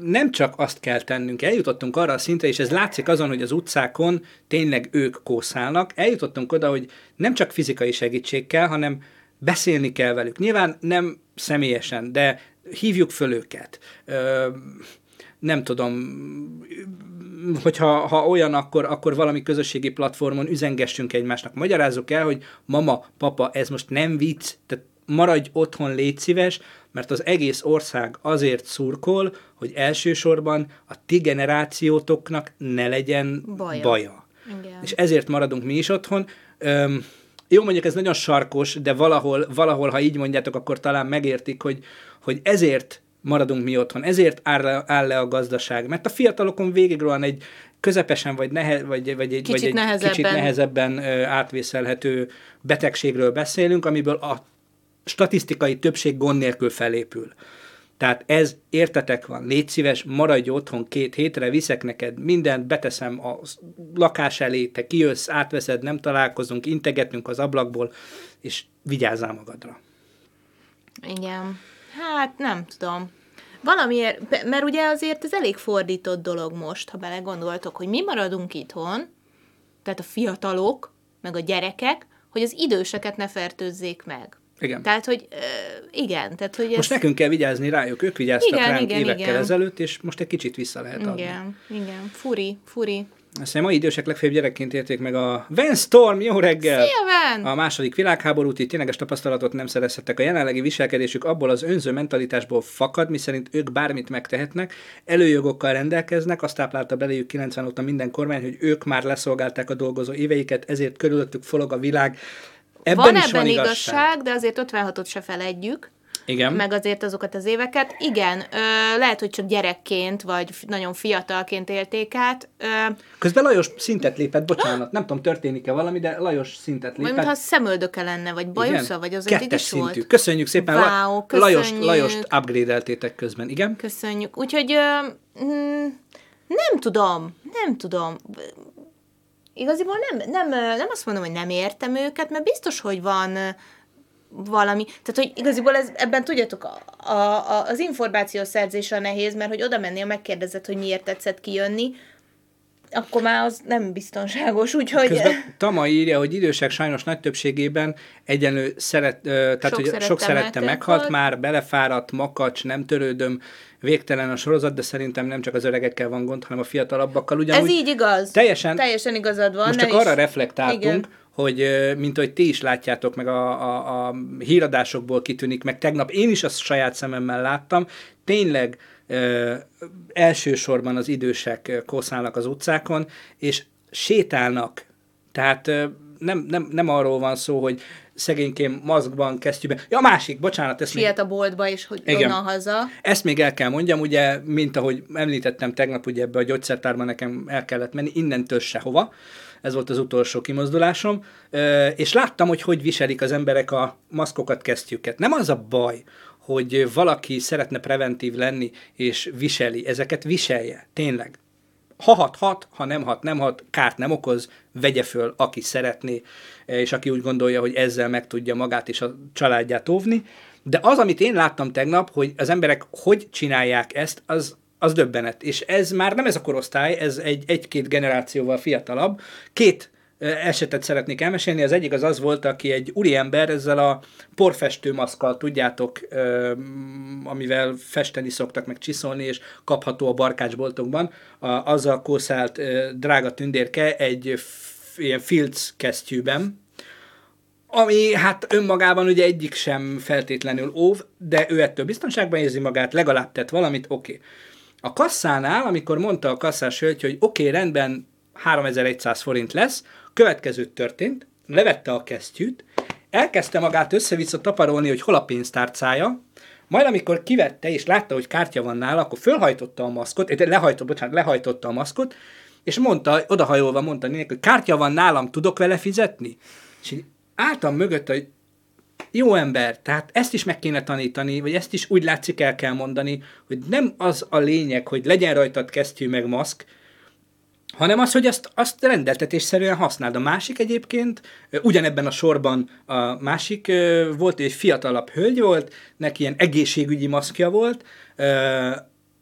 nem csak azt kell tennünk, eljutottunk arra a szintre, és ez látszik azon, hogy az utcákon tényleg ők kószálnak, eljutottunk oda, hogy nem csak fizikai segítség kell, hanem beszélni kell velük. Nyilván nem személyesen, de hívjuk föl őket. Nem tudom, hogyha ha olyan, akkor, akkor valami közösségi platformon üzengessünk egymásnak. Magyarázzuk el, hogy mama, papa, ez most nem vicc, tehát maradj otthon, légy szíves, mert az egész ország azért szurkol, hogy elsősorban a ti generációtoknak ne legyen baja. baja. És ezért maradunk mi is otthon. Öm, jó, mondjuk ez nagyon sarkos, de valahol, valahol, ha így mondjátok, akkor talán megértik, hogy, hogy ezért maradunk mi otthon, ezért áll le, áll le a gazdaság. Mert a fiatalokon végig van egy közepesen vagy, nehe, vagy, vagy egy, Kicsit vagy egy nehezebben. kicsit nehezebben átvészelhető betegségről beszélünk, amiből a statisztikai többség gond nélkül felépül. Tehát ez értetek van, légy szíves, maradj otthon két hétre, viszek neked mindent, beteszem a lakás elé, te kijössz, átveszed, nem találkozunk, integetünk az ablakból, és vigyázzál magadra. Igen. Hát nem tudom. Valamiért, mert ugye azért ez elég fordított dolog most, ha belegondoltok, hogy mi maradunk itthon, tehát a fiatalok, meg a gyerekek, hogy az időseket ne fertőzzék meg. Igen. Tehát, hogy igen, tehát, hogy ez... Most nekünk kell vigyázni rájuk, ők vigyáztak Igen, ránk igen, évekkel igen. ezelőtt, és most egy kicsit vissza lehet adni. Igen, igen, furi, furi. Aztán a mai idősek legfőbb gyerekként érték meg a Van Storm, jó reggel! Szia, Van! A második világháborút így tényleges tapasztalatot nem szerezhettek. A jelenlegi viselkedésük abból az önző mentalitásból fakad, miszerint ők bármit megtehetnek, előjogokkal rendelkeznek, azt táplálta beléjük 90 óta minden kormány, hogy ők már leszolgálták a dolgozó éveiket, ezért körülöttük forog a világ. Ebben van is ebben van igazság. igazság, de azért 56-ot se feledjük. Igen. meg azért azokat az éveket. Igen, ö, lehet, hogy csak gyerekként, vagy nagyon fiatalként élték át, ö, Közben Lajos szintet lépett, bocsánat, nem tudom, történik-e valami, de Lajos szintet lépett. mintha szemöldöke lenne, vagy bajusza, vagy azért így Kettes is szintű. volt. Köszönjük szépen. Wow, Lajos, köszönjük. Lajost upgrade-eltétek közben, igen? Köszönjük. Úgyhogy ö, mm, nem tudom, nem tudom. Igaziból nem, nem, nem azt mondom, hogy nem értem őket, mert biztos, hogy van valami. Tehát, hogy igaziból ez, ebben tudjátok, a, a, az információszerzés a nehéz, mert hogy oda mennél, megkérdezed, hogy miért tetszett kijönni, akkor már az nem biztonságos, úgyhogy... Közben Tama írja, hogy idősek sajnos nagy többségében egyenlő szeret, tehát Sok hogy szerette sok szerette meghalt. meghalt már, belefáradt, makacs, nem törődöm, végtelen a sorozat, de szerintem nem csak az öregekkel van gond, hanem a fiatalabbakkal. Ugyanúgy ez így igaz. teljesen- Teljesen igazad van. Most csak is- arra reflektáltunk, Igen. hogy mint hogy ti is látjátok, meg a, a, a híradásokból kitűnik, meg tegnap én is azt saját szememmel láttam, tényleg elsősorban az idősek koszálnak az utcákon, és sétálnak. Tehát nem, nem, nem arról van szó, hogy szegénykém maszkban, kesztyűben. Ja, másik, bocsánat, ezt még, Siet a boltba, és hogy Igen. onnan haza. ezt még el kell mondjam, ugye, mint ahogy említettem tegnap, ugye ebbe a gyógyszertárba nekem el kellett menni, innentől sehova. Ez volt az utolsó kimozdulásom. És láttam, hogy hogy viselik az emberek a maszkokat, kesztyűket. Nem az a baj, hogy valaki szeretne preventív lenni, és viseli. Ezeket viselje. Tényleg. Ha hat, hat, ha nem hat, nem hat, kárt nem okoz, vegye föl, aki szeretné, és aki úgy gondolja, hogy ezzel meg tudja magát és a családját óvni. De az, amit én láttam tegnap, hogy az emberek hogy csinálják ezt, az, az döbbenet. És ez már nem ez a korosztály, ez egy, egy-két generációval fiatalabb. Két esetet szeretnék elmesélni. Az egyik az az volt, aki egy úriember ezzel a porfestő maszkkal, tudjátok, amivel festeni szoktak, meg csiszolni, és kapható a barkácsboltokban, azzal kószált drága tündérke egy ilyen filc kesztyűben, ami hát önmagában ugye egyik sem feltétlenül óv, de ő ettől biztonságban érzi magát, legalább tett valamit, oké. Okay. A kasszánál, amikor mondta a kasszás hölgy, hogy oké, okay, rendben, 3100 forint lesz, következő történt, levette a kesztyűt, elkezdte magát össze-vissza taparolni, hogy hol a pénztárcája, majd amikor kivette és látta, hogy kártya van nála, akkor fölhajtotta a maszkot, eh, lehajtott, bocsánat, lehajtotta a maszkot, és mondta, odahajolva mondta nének, hogy kártya van nálam, tudok vele fizetni? És így álltam mögött, hogy jó ember, tehát ezt is meg kéne tanítani, vagy ezt is úgy látszik el kell mondani, hogy nem az a lényeg, hogy legyen rajtad kesztyű meg maszk, hanem az, hogy azt, azt rendeltetésszerűen használd. A másik egyébként, ugyanebben a sorban a másik volt, egy fiatalabb hölgy volt, neki ilyen egészségügyi maszkja volt,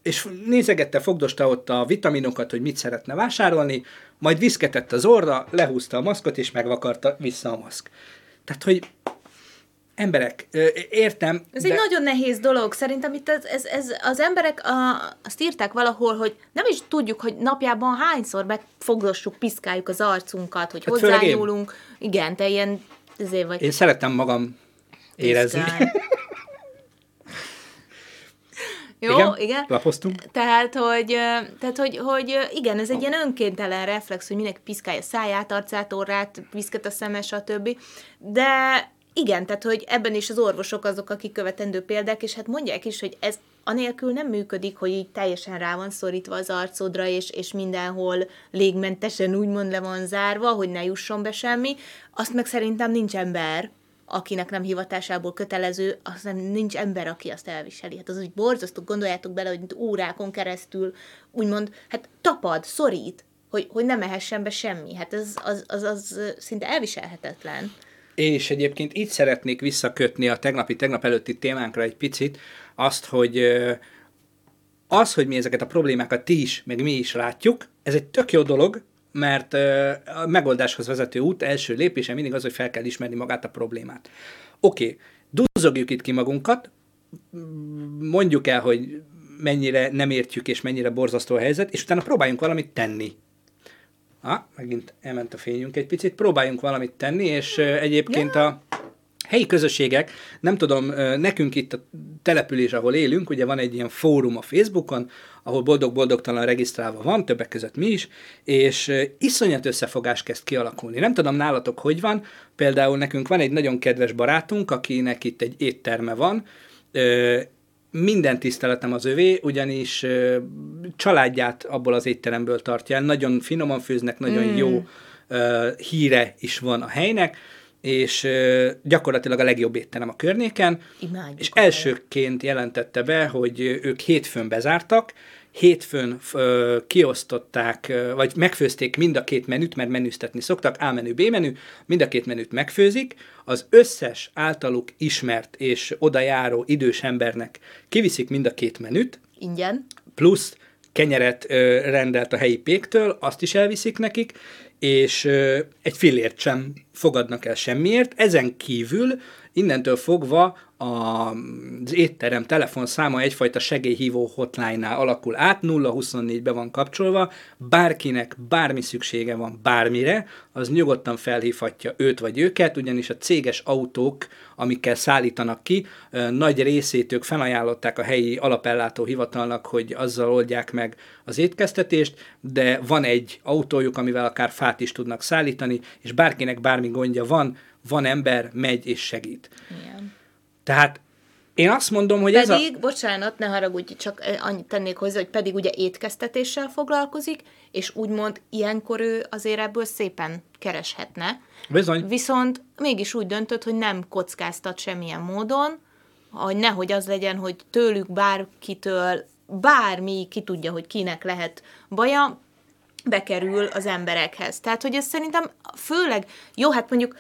és nézegette, fogdosta ott a vitaminokat, hogy mit szeretne vásárolni, majd viszketett az orra, lehúzta a maszkot, és megvakarta vissza a maszk. Tehát, hogy emberek, értem, Ez de... egy nagyon nehéz dolog. Szerintem itt ez, ez, ez az emberek a, azt írták valahol, hogy nem is tudjuk, hogy napjában hányszor megfogdossuk, piszkáljuk az arcunkat, hogy Hát hozzányúlunk. Igen, te ilyen ezért vagy. Én szeretem magam érezni. Jó, Igen, igen. lapoztunk. Tehát, hogy, tehát hogy, hogy igen, ez egy ilyen önkéntelen reflex, hogy mindenki piszkálja száját, arcát, orrát, viszket a szeme, stb. De igen, tehát, hogy ebben is az orvosok azok, akik követendő példák, és hát mondják is, hogy ez anélkül nem működik, hogy így teljesen rá van szorítva az arcodra, és, és mindenhol légmentesen úgymond le van zárva, hogy ne jusson be semmi. Azt meg szerintem nincs ember, akinek nem hivatásából kötelező, az nem nincs ember, aki azt elviseli. Hát az úgy borzasztó, gondoljátok bele, hogy órákon keresztül úgymond, hát tapad, szorít, hogy, hogy nem mehessen be semmi. Hát ez az, az, az szinte elviselhetetlen. És egyébként így szeretnék visszakötni a tegnapi, tegnap előtti témánkra egy picit, azt, hogy az, hogy mi ezeket a problémákat ti is, meg mi is látjuk, ez egy tök jó dolog, mert a megoldáshoz vezető út első lépése mindig az, hogy fel kell ismerni magát a problémát. Oké, okay, duzzogjuk itt ki magunkat, mondjuk el, hogy mennyire nem értjük, és mennyire borzasztó a helyzet, és utána próbáljunk valamit tenni. Ah, megint elment a fényünk egy picit. Próbáljunk valamit tenni, és egyébként a helyi közösségek, nem tudom, nekünk itt a település, ahol élünk, ugye van egy ilyen fórum a Facebookon, ahol boldog-boldogtalan regisztrálva van, többek között mi is, és iszonyat összefogás kezd kialakulni. Nem tudom nálatok, hogy van, például nekünk van egy nagyon kedves barátunk, akinek itt egy étterme van, minden tiszteletem az övé, ugyanis ö, családját abból az étteremből tartja el. Nagyon finoman főznek, nagyon mm. jó ö, híre is van a helynek, és ö, gyakorlatilag a legjobb étterem a környéken. Imádjuk És elsőként jelentette be, hogy ők hétfőn bezártak, hétfőn ö, kiosztották, ö, vagy megfőzték mind a két menüt, mert menüztetni szoktak, A menü, B menü, mind a két menüt megfőzik, az összes általuk ismert és oda járó idős embernek kiviszik mind a két menüt, Ingyen. plusz kenyeret ö, rendelt a helyi péktől, azt is elviszik nekik, és ö, egy fillért sem fogadnak el semmiért. Ezen kívül innentől fogva az étterem telefonszáma egyfajta segélyhívó hotline-nál alakul át, 0-24-be van kapcsolva, bárkinek bármi szüksége van bármire, az nyugodtan felhívhatja őt vagy őket, ugyanis a céges autók, amikkel szállítanak ki, nagy részét ők felajánlották a helyi alapellátó hivatalnak, hogy azzal oldják meg az étkeztetést, de van egy autójuk, amivel akár fát is tudnak szállítani, és bárkinek bármi gondja van, van ember, megy és segít. Igen. Tehát én azt mondom, hogy ez a... Pedig, bocsánat, ne haragudj, csak eh, annyit tennék hozzá, hogy pedig ugye étkeztetéssel foglalkozik, és úgymond ilyenkor ő azért ebből szépen kereshetne. Bizony. Viszont mégis úgy döntött, hogy nem kockáztat semmilyen módon, hogy nehogy az legyen, hogy tőlük bárkitől, bármi, ki tudja, hogy kinek lehet baja, bekerül az emberekhez. Tehát, hogy ez szerintem főleg, jó, hát mondjuk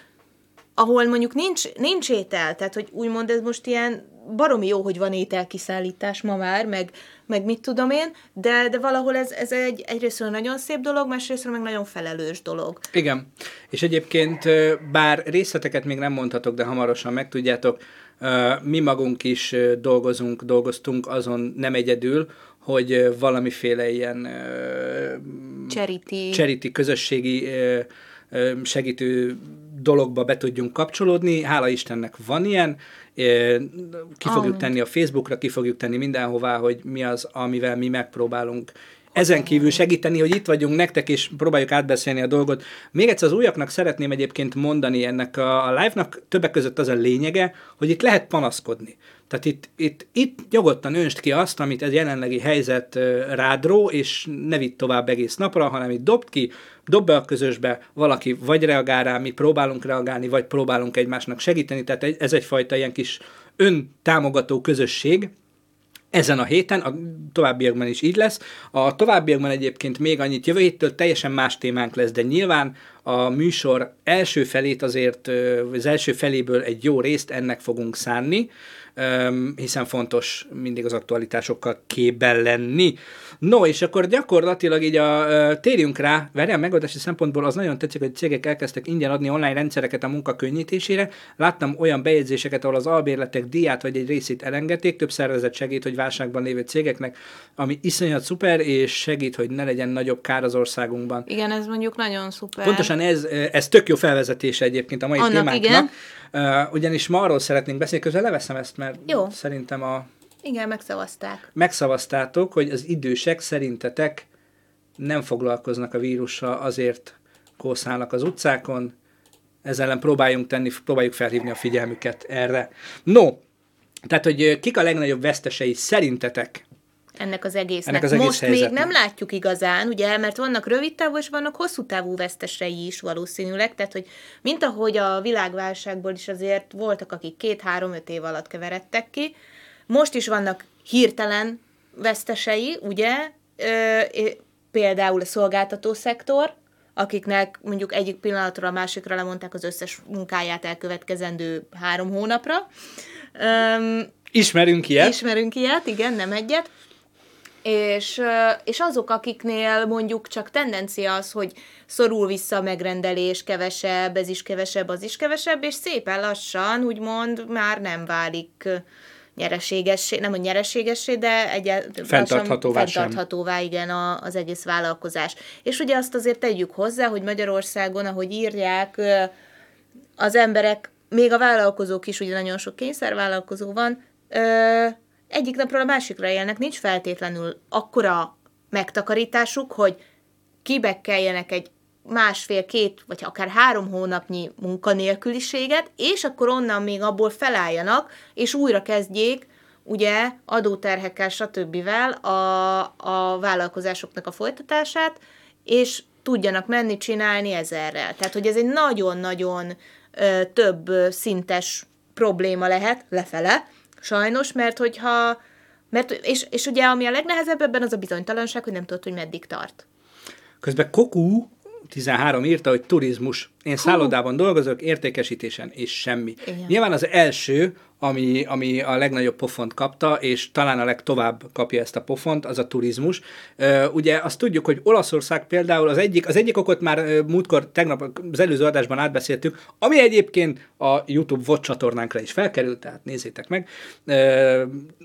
ahol mondjuk nincs, nincs étel, tehát hogy úgymond ez most ilyen baromi jó, hogy van ételkiszállítás ma már, meg, meg mit tudom én, de, de valahol ez, ez egy, egyrésztről nagyon szép dolog, másrésztről meg nagyon felelős dolog. Igen. És egyébként, bár részleteket még nem mondhatok, de hamarosan megtudjátok, mi magunk is dolgozunk, dolgoztunk azon nem egyedül, hogy valamiféle ilyen Charity. charity közösségi segítő dologba be tudjunk kapcsolódni. Hála Istennek van ilyen. Ki fogjuk tenni a Facebookra, ki fogjuk tenni mindenhová, hogy mi az, amivel mi megpróbálunk ezen kívül segíteni, hogy itt vagyunk nektek, és próbáljuk átbeszélni a dolgot. Még egyszer az újaknak szeretném egyébként mondani ennek a, a live-nak többek között az a lényege, hogy itt lehet panaszkodni. Tehát itt, itt, itt nyugodtan önst ki azt, amit ez jelenlegi helyzet rádró, és ne vidd tovább egész napra, hanem itt dobd ki, dob be a közösbe, valaki vagy reagál rá, mi próbálunk reagálni, vagy próbálunk egymásnak segíteni, tehát ez egyfajta ilyen kis öntámogató közösség, ezen a héten, a továbbiakban is így lesz. A továbbiakban egyébként még annyit jövő héttől teljesen más témánk lesz, de nyilván a műsor első felét azért, az első feléből egy jó részt ennek fogunk szánni, hiszen fontos mindig az aktualitásokkal képben lenni. No, és akkor gyakorlatilag így a, térjünk rá, várjál, megoldási szempontból az nagyon tetszik, hogy cégek elkezdtek ingyen adni online rendszereket a munka könnyítésére. Láttam olyan bejegyzéseket, ahol az albérletek díját vagy egy részét elengedték, több szervezet segít, hogy válságban lévő cégeknek, ami iszonyat szuper, és segít, hogy ne legyen nagyobb kár az országunkban. Igen, ez mondjuk nagyon szuper. Pontosan ez, ez tök jó felvezetése egyébként a mai Annak témánknak. igen. Uh, ugyanis ma arról szeretnénk beszélni, közben leveszem ezt, mert Jó. szerintem a Igen, megszavazták. Megszavaztátok, hogy az idősek szerintetek nem foglalkoznak a vírussal, azért kószálnak az utcákon, ezzel ellen próbáljunk tenni, próbáljuk felhívni a figyelmüket erre. No, tehát, hogy kik a legnagyobb vesztesei szerintetek ennek az egésznek. Ennek az egész Most még helyzetnek. nem látjuk igazán, ugye, mert vannak rövid távú és vannak hosszú távú vesztesei is valószínűleg, tehát hogy mint ahogy a világválságból is azért voltak, akik két-három-öt év alatt keveredtek ki, most is vannak hirtelen vesztesei, ugye, ö, például a szolgáltató szektor, akiknek mondjuk egyik pillanatra a másikra lemondták az összes munkáját elkövetkezendő három hónapra. Öm, Ismerünk ilyet? Ismerünk ilyet, igen, nem egyet. És, és azok, akiknél mondjuk csak tendencia az, hogy szorul vissza a megrendelés, kevesebb, ez is kevesebb, az is kevesebb, és szépen lassan, úgymond már nem válik nyereségessé, nem a nyereségessé, de egyáltalán Fenntarthatóvá fenntarthatóvá, igen, a, az egész vállalkozás. És ugye azt azért tegyük hozzá, hogy Magyarországon, ahogy írják, az emberek, még a vállalkozók is, ugye nagyon sok kényszervállalkozó van, egyik napról a másikra élnek, nincs feltétlenül akkora megtakarításuk, hogy kibekkeljenek egy másfél-két, vagy akár három hónapnyi munkanélküliséget, és akkor onnan még abból felálljanak, és újra kezdjék ugye adóterhekkel, stb. A, a vállalkozásoknak a folytatását, és tudjanak menni csinálni ezerrel. Tehát, hogy ez egy nagyon-nagyon ö, több szintes probléma lehet lefele, sajnos, mert hogyha mert, és, és ugye ami a legnehezebb ebben az a bizonytalanság, hogy nem tudod, hogy meddig tart. Közben Kokú 13 írta, hogy turizmus. Én szállodában dolgozok, értékesítésen, és semmi. Igen. Nyilván az első, ami, ami a legnagyobb pofont kapta, és talán a legtovább kapja ezt a pofont, az a turizmus. Ugye azt tudjuk, hogy Olaszország például az egyik, az egyik okot már múltkor, tegnap az előző adásban átbeszéltük, ami egyébként a YouTube VOD csatornánkra is felkerült, tehát nézzétek meg.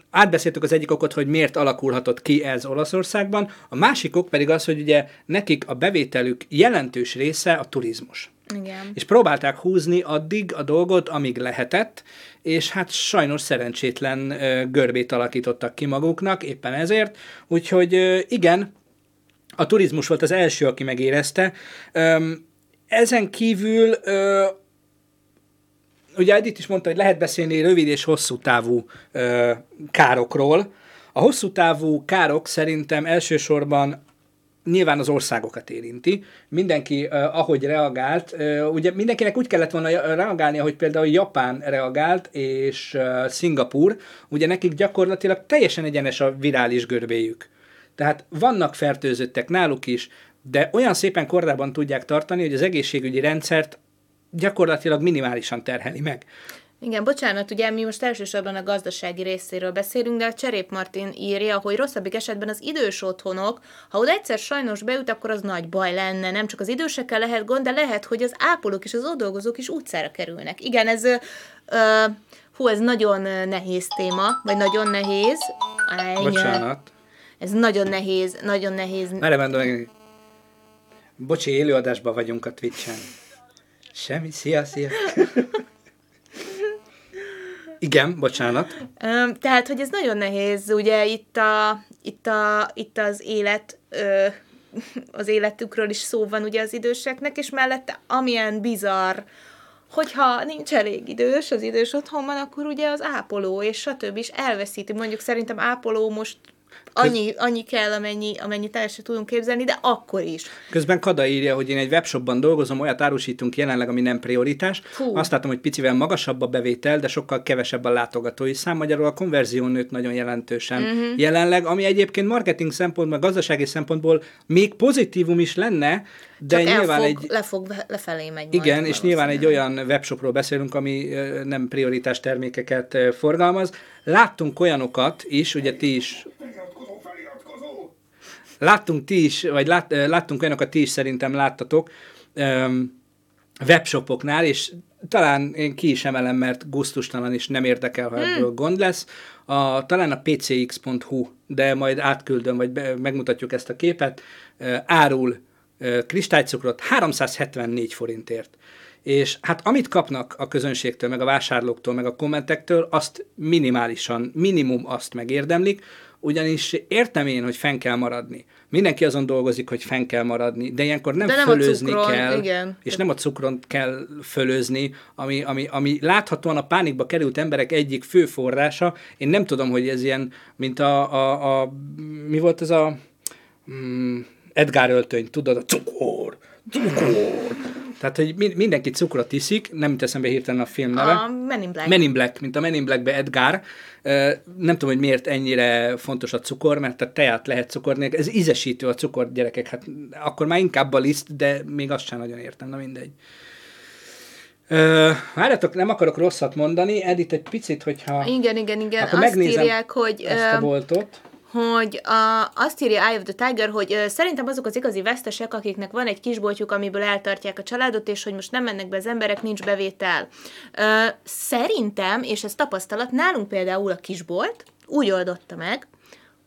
Átbeszéltük az egyik okot, hogy miért alakulhatott ki ez Olaszországban, a másik ok pedig az, hogy ugye nekik a bevételük jelentős része a turizmus Igen. és próbálták húzni addig a dolgot, amíg lehetett, és hát sajnos szerencsétlen görbét alakítottak ki maguknak, éppen ezért. Úgyhogy igen, a turizmus volt az első, aki megérezte. Ezen kívül ugye Edith is mondta, hogy lehet beszélni rövid és hosszú távú ö, károkról. A hosszú távú károk szerintem elsősorban nyilván az országokat érinti. Mindenki, uh, ahogy reagált, uh, ugye mindenkinek úgy kellett volna reagálni, ahogy például Japán reagált, és uh, Szingapur, ugye nekik gyakorlatilag teljesen egyenes a virális görbéjük. Tehát vannak fertőzöttek náluk is, de olyan szépen kordában tudják tartani, hogy az egészségügyi rendszert gyakorlatilag minimálisan terheli meg. Igen, bocsánat, ugye mi most elsősorban a gazdasági részéről beszélünk, de a Cserép Martin írja, hogy rosszabbik esetben az idős otthonok, ha oda egyszer sajnos beüt, akkor az nagy baj lenne. Nem csak az idősekkel lehet gond, de lehet, hogy az ápolók és az ott dolgozók is utcára kerülnek. Igen, ez, ö, ö, hú, ez nagyon nehéz téma, vagy nagyon nehéz. Ennyi. Bocsánat. Ez nagyon nehéz, nagyon nehéz. Merre mondom, bocsi, élőadásban vagyunk a Twitch-en. Semmi, szia, szia. Igen, bocsánat. Tehát, hogy ez nagyon nehéz, ugye itt, a, itt, a, itt az élet, az életükről is szó van ugye az időseknek, és mellette amilyen bizarr, hogyha nincs elég idős az idős otthonban, akkor ugye az ápoló és stb. is elveszíti. Mondjuk szerintem ápoló most annyi, annyi kell, amennyi, amennyit el sem tudunk képzelni, de akkor is. Közben Kada írja, hogy én egy webshopban dolgozom, olyat árusítunk jelenleg, ami nem prioritás. Fú. Azt látom, hogy picivel magasabb a bevétel, de sokkal kevesebb a látogatói szám. Magyarul a konverzió nőtt nagyon jelentősen uh-huh. jelenleg, ami egyébként marketing szempontból, gazdasági szempontból még pozitívum is lenne, de Csak nyilván el egy... fog, le fog lefelé megy Igen, és nyilván egy olyan webshopról beszélünk, ami nem prioritás termékeket forgalmaz. Láttunk olyanokat is, ugye ti is! Láttunk ti is, vagy lát, láttunk olyanokat, ti is szerintem láttatok öm, webshopoknál, és talán én ki is emelem, mert gusztustalan is nem érdekel, ha ebből gond lesz. A, talán a pcx.hu, de majd átküldöm, vagy be, megmutatjuk ezt a képet, árul kristálycukrot 374 forintért. és hát amit kapnak a közönségtől, meg a vásárlóktól, meg a kommentektől, azt minimálisan, minimum azt megérdemlik, ugyanis értem én, hogy fenn kell maradni. Mindenki azon dolgozik, hogy fenn kell maradni, de ilyenkor nem, De nem fölözni cukron, kell, igen. és nem a cukron kell fölözni, ami, ami, ami láthatóan a pánikba került emberek egyik fő forrása. Én nem tudom, hogy ez ilyen, mint a, a, a mi volt ez a mm, Edgar öltöny, tudod, a cukor, cukor. Tehát, hogy mi- mindenki cukrot iszik, nem teszem be hirtelen a film neve. A Men in Black. Men in Black, mint a Men in Blackbe Edgar. Nem tudom, hogy miért ennyire fontos a cukor, mert a teát lehet cukor nélkül. Ez ízesítő a cukor, gyerekek. Hát akkor már inkább a liszt, de még azt sem nagyon értem, na mindegy. Várjatok, nem akarok rosszat mondani, Edith egy picit, hogyha Igen, igen, igen. Akkor Azt megnézem írják, hogy... ezt a boltot. Hogy a, azt írja Eye of the Tiger, hogy ö, szerintem azok az igazi vesztesek, akiknek van egy kisboltjuk, amiből eltartják a családot, és hogy most nem mennek be az emberek, nincs bevétel. Ö, szerintem, és ez tapasztalat, nálunk például a kisbolt úgy oldotta meg,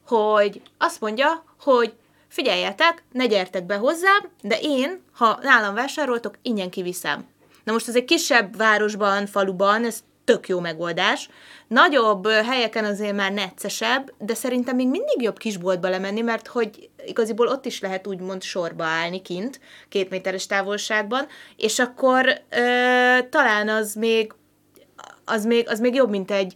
hogy azt mondja, hogy figyeljetek, ne gyertek be hozzám, de én, ha nálam vásároltok, ingyen kiviszem. Na most ez egy kisebb városban, faluban, ez tök jó megoldás. Nagyobb helyeken azért már neccesebb, de szerintem még mindig jobb kisboltba lemenni, mert hogy igaziból ott is lehet úgymond sorba állni kint, két méteres távolságban, és akkor ö, talán az még az még, az még jobb, mint egy,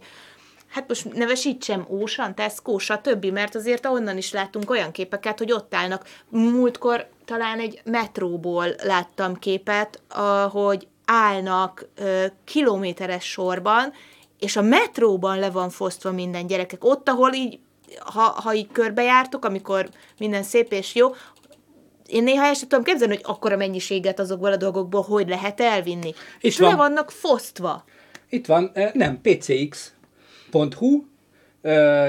hát most nevesítsem Ocean, Tesco, stb., mert azért onnan is láttunk olyan képeket, hogy ott állnak. Múltkor talán egy metróból láttam képet, ahogy állnak ö, kilométeres sorban, és a metróban le van fosztva minden gyerekek. Ott, ahol így, ha, ha így körbejártok, amikor minden szép és jó, én néha el sem tudom képzelni, hogy akkora mennyiséget azokból a dolgokból hogy lehet elvinni. És le vannak fosztva. Itt van, nem, pcx.hu,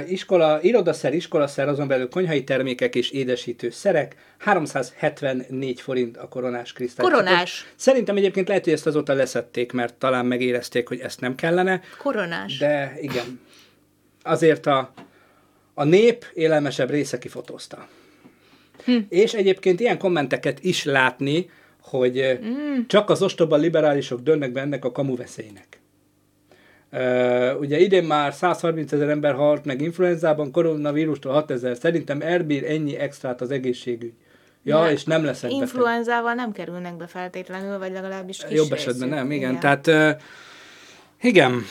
iskola, irodaszer, iskolaszer, azon belül konyhai termékek és édesítő szerek, 374 forint a koronás krisztály. Koronás. Szerintem egyébként lehet, hogy ezt azóta leszették, mert talán megérezték, hogy ezt nem kellene, Koronás. de igen. Azért a, a nép élelmesebb része kifotózta. Hm. És egyébként ilyen kommenteket is látni, hogy mm. csak az ostoba liberálisok dőlnek be ennek a kamu veszélynek. Ugye idén már 130 ezer ember halt meg influenzában, koronavírustól 6 ezer. Szerintem elbír ennyi extrát az egészségügy. Ja, Ne, és nem leszek beteg. Influenzával nem kerülnek be feltétlenül, vagy legalábbis kis Jobb részük. esetben nem, igen. igen. Tehát, igen.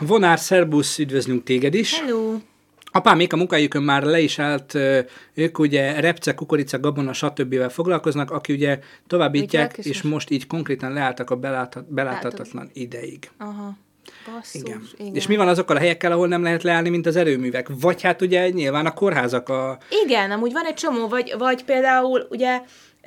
Vonár, szerbusz, üdvözlünk téged is. Hello! Apámék a munkájukon már le is állt, ők ugye repce, kukorica, gabona, stb. foglalkoznak, aki ugye továbbítják, és most- így konkrétan leálltak a beláthat, beláthatatlan ideig. Aha. Basszus, Igen. igen. És mi van azokkal a helyekkel, ahol nem lehet leállni, mint az erőművek? Vagy hát ugye nyilván a kórházak a... Igen, amúgy van egy csomó, vagy, vagy például ugye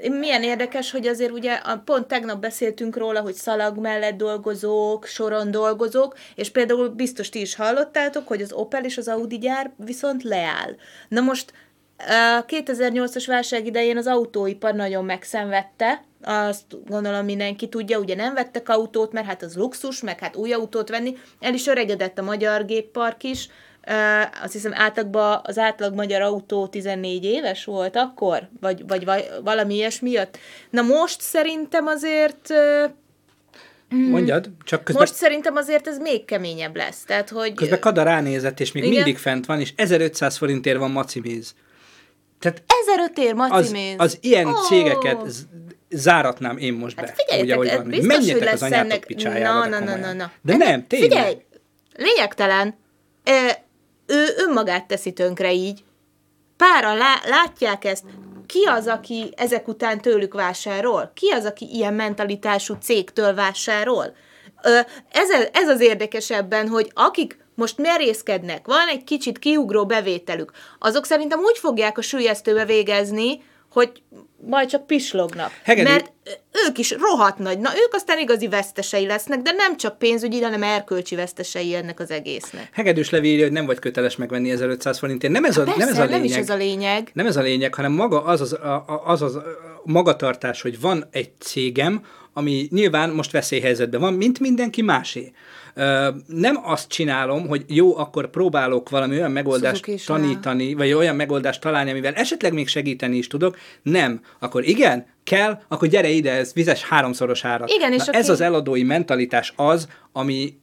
milyen érdekes, hogy azért ugye a, pont tegnap beszéltünk róla, hogy szalag mellett dolgozók, soron dolgozók, és például biztos ti is hallottátok, hogy az Opel és az Audi gyár viszont leáll. Na most a 2008-as válság idején az autóipar nagyon megszenvedte, azt gondolom mindenki tudja, ugye nem vettek autót, mert hát az luxus, meg hát új autót venni, el is öregedett a magyar géppark is, Ö, azt hiszem átlagban az átlag magyar autó 14 éves volt akkor, vagy, vagy, valami ilyesmi jött. Na most szerintem azért, ö, Mondjad, csak közben, most szerintem azért ez még keményebb lesz. Tehát, hogy közben Kada ránézett, és még Igen. mindig fent van, és 1500 forintért van maciméz. Tehát 1005 ér az, maciméz. az ilyen Ó! cégeket záratnám én most be. Hát figyeljetek, úgy, ahogy ez van. biztos, hogy Menjetek lesz az anyátok ennek... Na, na, na, na, na. De Hát nem, tényleg. Figyelj, lényegtelen. Ö, ő önmagát teszi tönkre így. Páran lá- látják ezt. Ki az, aki ezek után tőlük vásárol? Ki az, aki ilyen mentalitású cégtől vásárol? Ö, ez, ez az érdekesebben, hogy akik most merészkednek, van egy kicsit kiugró bevételük, azok szerintem úgy fogják a sülyeztőbe végezni, hogy majd csak pislognak. Hegedű. Mert ők is rohadt nagy. Na, ők aztán igazi vesztesei lesznek, de nem csak pénzügyi, hanem erkölcsi vesztesei ennek az egésznek. Hegedűs Levi írja, hogy nem vagy köteles megvenni 1500 forintért. Nem ez a, Persze, nem ez a nem lényeg. is ez a lényeg. Nem ez a lényeg, hanem maga az az, a, a- az, az magatartás, hogy van egy cégem, ami nyilván most veszélyhelyzetben van, mint mindenki másé. Ö, nem azt csinálom, hogy jó, akkor próbálok valami olyan megoldást tanítani, vagy olyan megoldást találni, amivel esetleg még segíteni is tudok. Nem. Akkor igen, kell, akkor gyere ide, ez vizes háromszoros árat. Igen, és Na, aki- ez az eladói mentalitás az, ami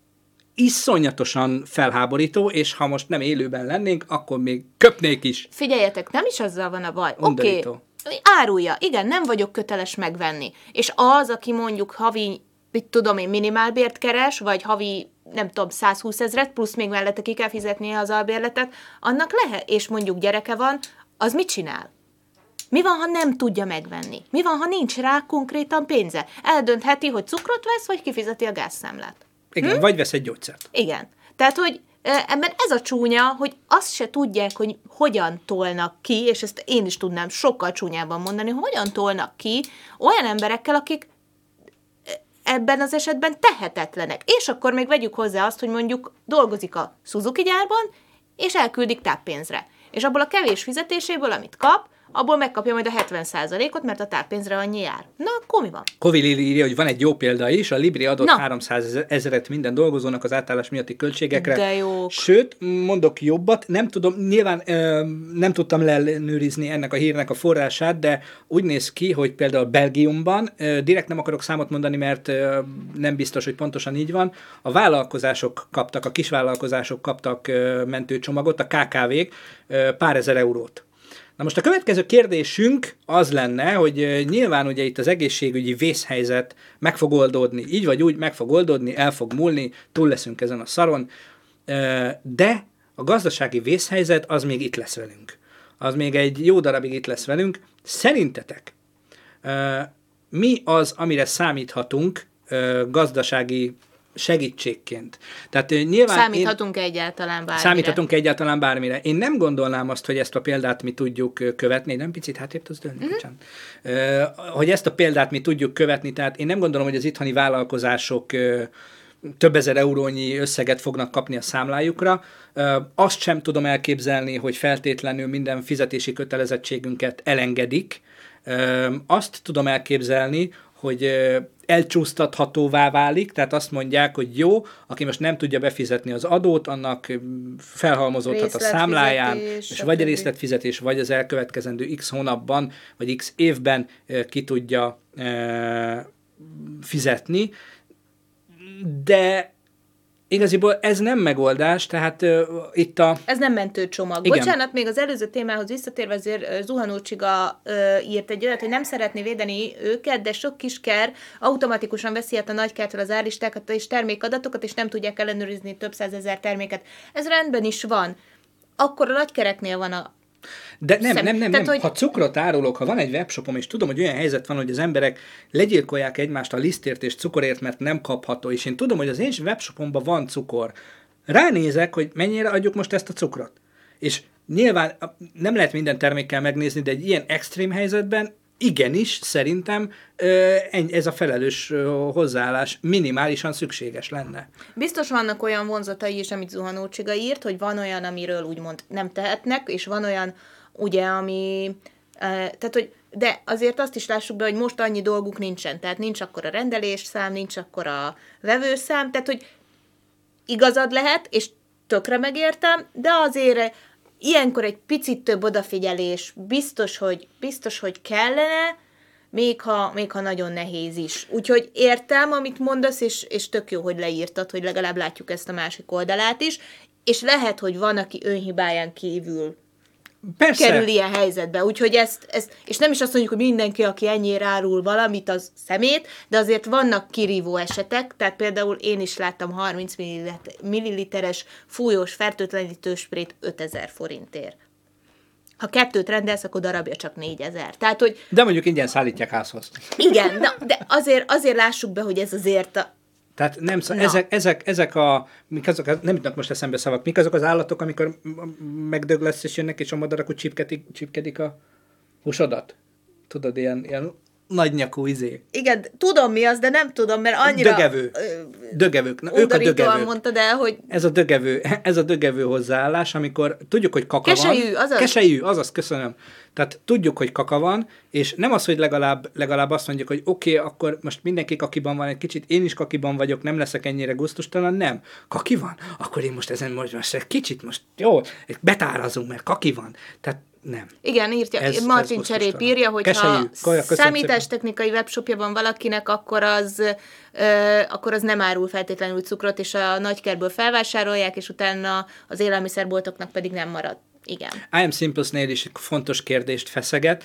iszonyatosan felháborító, és ha most nem élőben lennénk, akkor még köpnék is. Figyeljetek, nem is azzal van a baj. Oké, okay, árulja. Igen, nem vagyok köteles megvenni. És az, aki mondjuk havi, mit tudom én, minimálbért keres, vagy havi, nem tudom, 120 ezret, plusz még mellette ki kell fizetnie az albérletet, annak lehet, és mondjuk gyereke van, az mit csinál? Mi van, ha nem tudja megvenni? Mi van, ha nincs rá konkrétan pénze? Eldöntheti, hogy cukrot vesz, vagy kifizeti a gázszámlát. Igen, hm? vagy vesz egy gyógyszert. Igen. Tehát, hogy ebben ez a csúnya, hogy azt se tudják, hogy hogyan tolnak ki, és ezt én is tudnám sokkal csúnyában mondani, hogyan tolnak ki olyan emberekkel, akik ebben az esetben tehetetlenek. És akkor még vegyük hozzá azt, hogy mondjuk dolgozik a Suzuki gyárban, és elküldik táppénzre. És abból a kevés fizetéséből, amit kap, abból megkapja majd a 70%-ot, mert a táppénzre annyi jár. Na, akkor mi van? Kovi Lili írja, hogy van egy jó példa is, a Libri adott Na. 300 ezeret minden dolgozónak az átállás miatti költségekre. De jók. Sőt, mondok jobbat, nem tudom, nyilván ö, nem tudtam leellenőrizni ennek a hírnek a forrását, de úgy néz ki, hogy például Belgiumban, ö, direkt nem akarok számot mondani, mert ö, nem biztos, hogy pontosan így van, a vállalkozások kaptak, a kisvállalkozások kaptak ö, mentőcsomagot, a KKV-k ö, pár ezer eurót. Na most a következő kérdésünk az lenne, hogy nyilván ugye itt az egészségügyi vészhelyzet meg fog oldódni, így vagy úgy meg fog oldódni, el fog múlni, túl leszünk ezen a szaron, de a gazdasági vészhelyzet az még itt lesz velünk. Az még egy jó darabig itt lesz velünk. Szerintetek mi az, amire számíthatunk gazdasági segítségként? Tehát nyilván én- Számíthatunk egyáltalán bármire. Számíthatunk egyáltalán bármire. Én nem gondolnám azt, hogy ezt a példát mi tudjuk követni. Nem picit hátrébb tudsz dőlni? Mm-hmm. Hogy ezt a példát mi tudjuk követni, tehát én nem gondolom, hogy az itthoni vállalkozások több ezer eurónyi összeget fognak kapni a számlájukra. Azt sem tudom elképzelni, hogy feltétlenül minden fizetési kötelezettségünket elengedik. Azt tudom elképzelni, hogy elcsúsztathatóvá válik, tehát azt mondják, hogy jó, aki most nem tudja befizetni az adót, annak felhalmozódhat a számláján, és vagy a részletfizetés, vagy az elkövetkezendő x hónapban, vagy x évben ki tudja fizetni, de igaziból ez nem megoldás, tehát uh, itt a... Ez nem mentőcsomag. Igen. Bocsánat, még az előző témához visszatérve, azért ö, Zuhanó Csiga ö, írt egy olyat, hogy nem szeretné védeni őket, de sok kisker automatikusan veszi át a nagykertől az árlistákat és termékadatokat, és nem tudják ellenőrizni több százezer terméket. Ez rendben is van. Akkor a nagykereknél van a De nem, Szem- nem, nem, nem. hogy- Ha cukrot árulok, ha van egy webshopom, és tudom, hogy olyan helyzet van, hogy az emberek legyilkolják egymást a lisztért és cukorért, mert nem kapható, és én tudom, hogy az én webshopomban van cukor, ránézek, hogy mennyire adjuk most ezt a cukrot. És nyilván nem lehet minden termékkel megnézni, de egy ilyen extrém helyzetben igenis szerintem ez a felelős hozzáállás minimálisan szükséges lenne. Biztos vannak olyan vonzatai is, amit Zuhanó Csiga írt, hogy van olyan, amiről úgymond nem tehetnek, és van olyan, ugye, ami... eh, Tehát, hogy de azért azt is lássuk be, hogy most annyi dolguk nincsen. Tehát nincs akkor a rendelésszám, nincs akkor a vevőszám, tehát, hogy igazad lehet, és tökre megértem, de azért ilyenkor egy picit több odafigyelés biztos, hogy, biztos, hogy kellene, még ha, még ha nagyon nehéz is. Úgyhogy értem, amit mondasz, és, és tök jó, hogy leírtad, hogy legalább látjuk ezt a másik oldalát is, és lehet, hogy van, aki önhibáján kívül Persze. kerül ilyen helyzetbe. Úgyhogy ezt, ezt, és nem is azt mondjuk, hogy mindenki, aki ennyire árul valamit, az szemét, de azért vannak kirívó esetek, tehát például én is láttam 30 milliliteres fújós fertőtlenítősprét 5000 forintért. Ha kettőt rendelsz, akkor darabja csak 4000. Tehát, hogy De mondjuk ingyen szállítják házhoz. igen, de, de azért, azért lássuk be, hogy ez azért a, Tehát nem, szó, ezek, ezek, ezek a, mik azok, nem jutnak most eszembe szavak, mik azok az állatok, amikor megdög lesz, és jönnek, és a madarak úgy csipkedik, csipkedik a húsodat? Tudod, ilyen, ilyen nagynyakú izé. Igen, tudom mi az, de nem tudom, mert annyira... Dögevő. Dögevők. Na, ők a dögevők. mondtad el, hogy Ez a dögevő, ez a dögevő hozzáállás, amikor tudjuk, hogy kaka Keselyű, van. azaz. Keselyű, azaz, köszönöm. Tehát tudjuk, hogy kaka van, és nem az, hogy legalább, legalább azt mondjuk, hogy oké, okay, akkor most mindenki kakiban van egy kicsit, én is kakiban vagyok, nem leszek ennyire gusztustalan, nem. Kaki van? Akkor én most ezen most, most egy kicsit most jó, betárazunk, mert kaki van. Tehát nem. Igen, írja, Ez- ez, ez Martin Cserép írja, hogy Keselyű. ha számítástechnikai webshopja van valakinek, akkor az, ö, akkor az nem árul feltétlenül cukrot, és a nagykerből felvásárolják, és utána az élelmiszerboltoknak pedig nem marad. Igen. I am Simplesnél is fontos kérdést feszeget.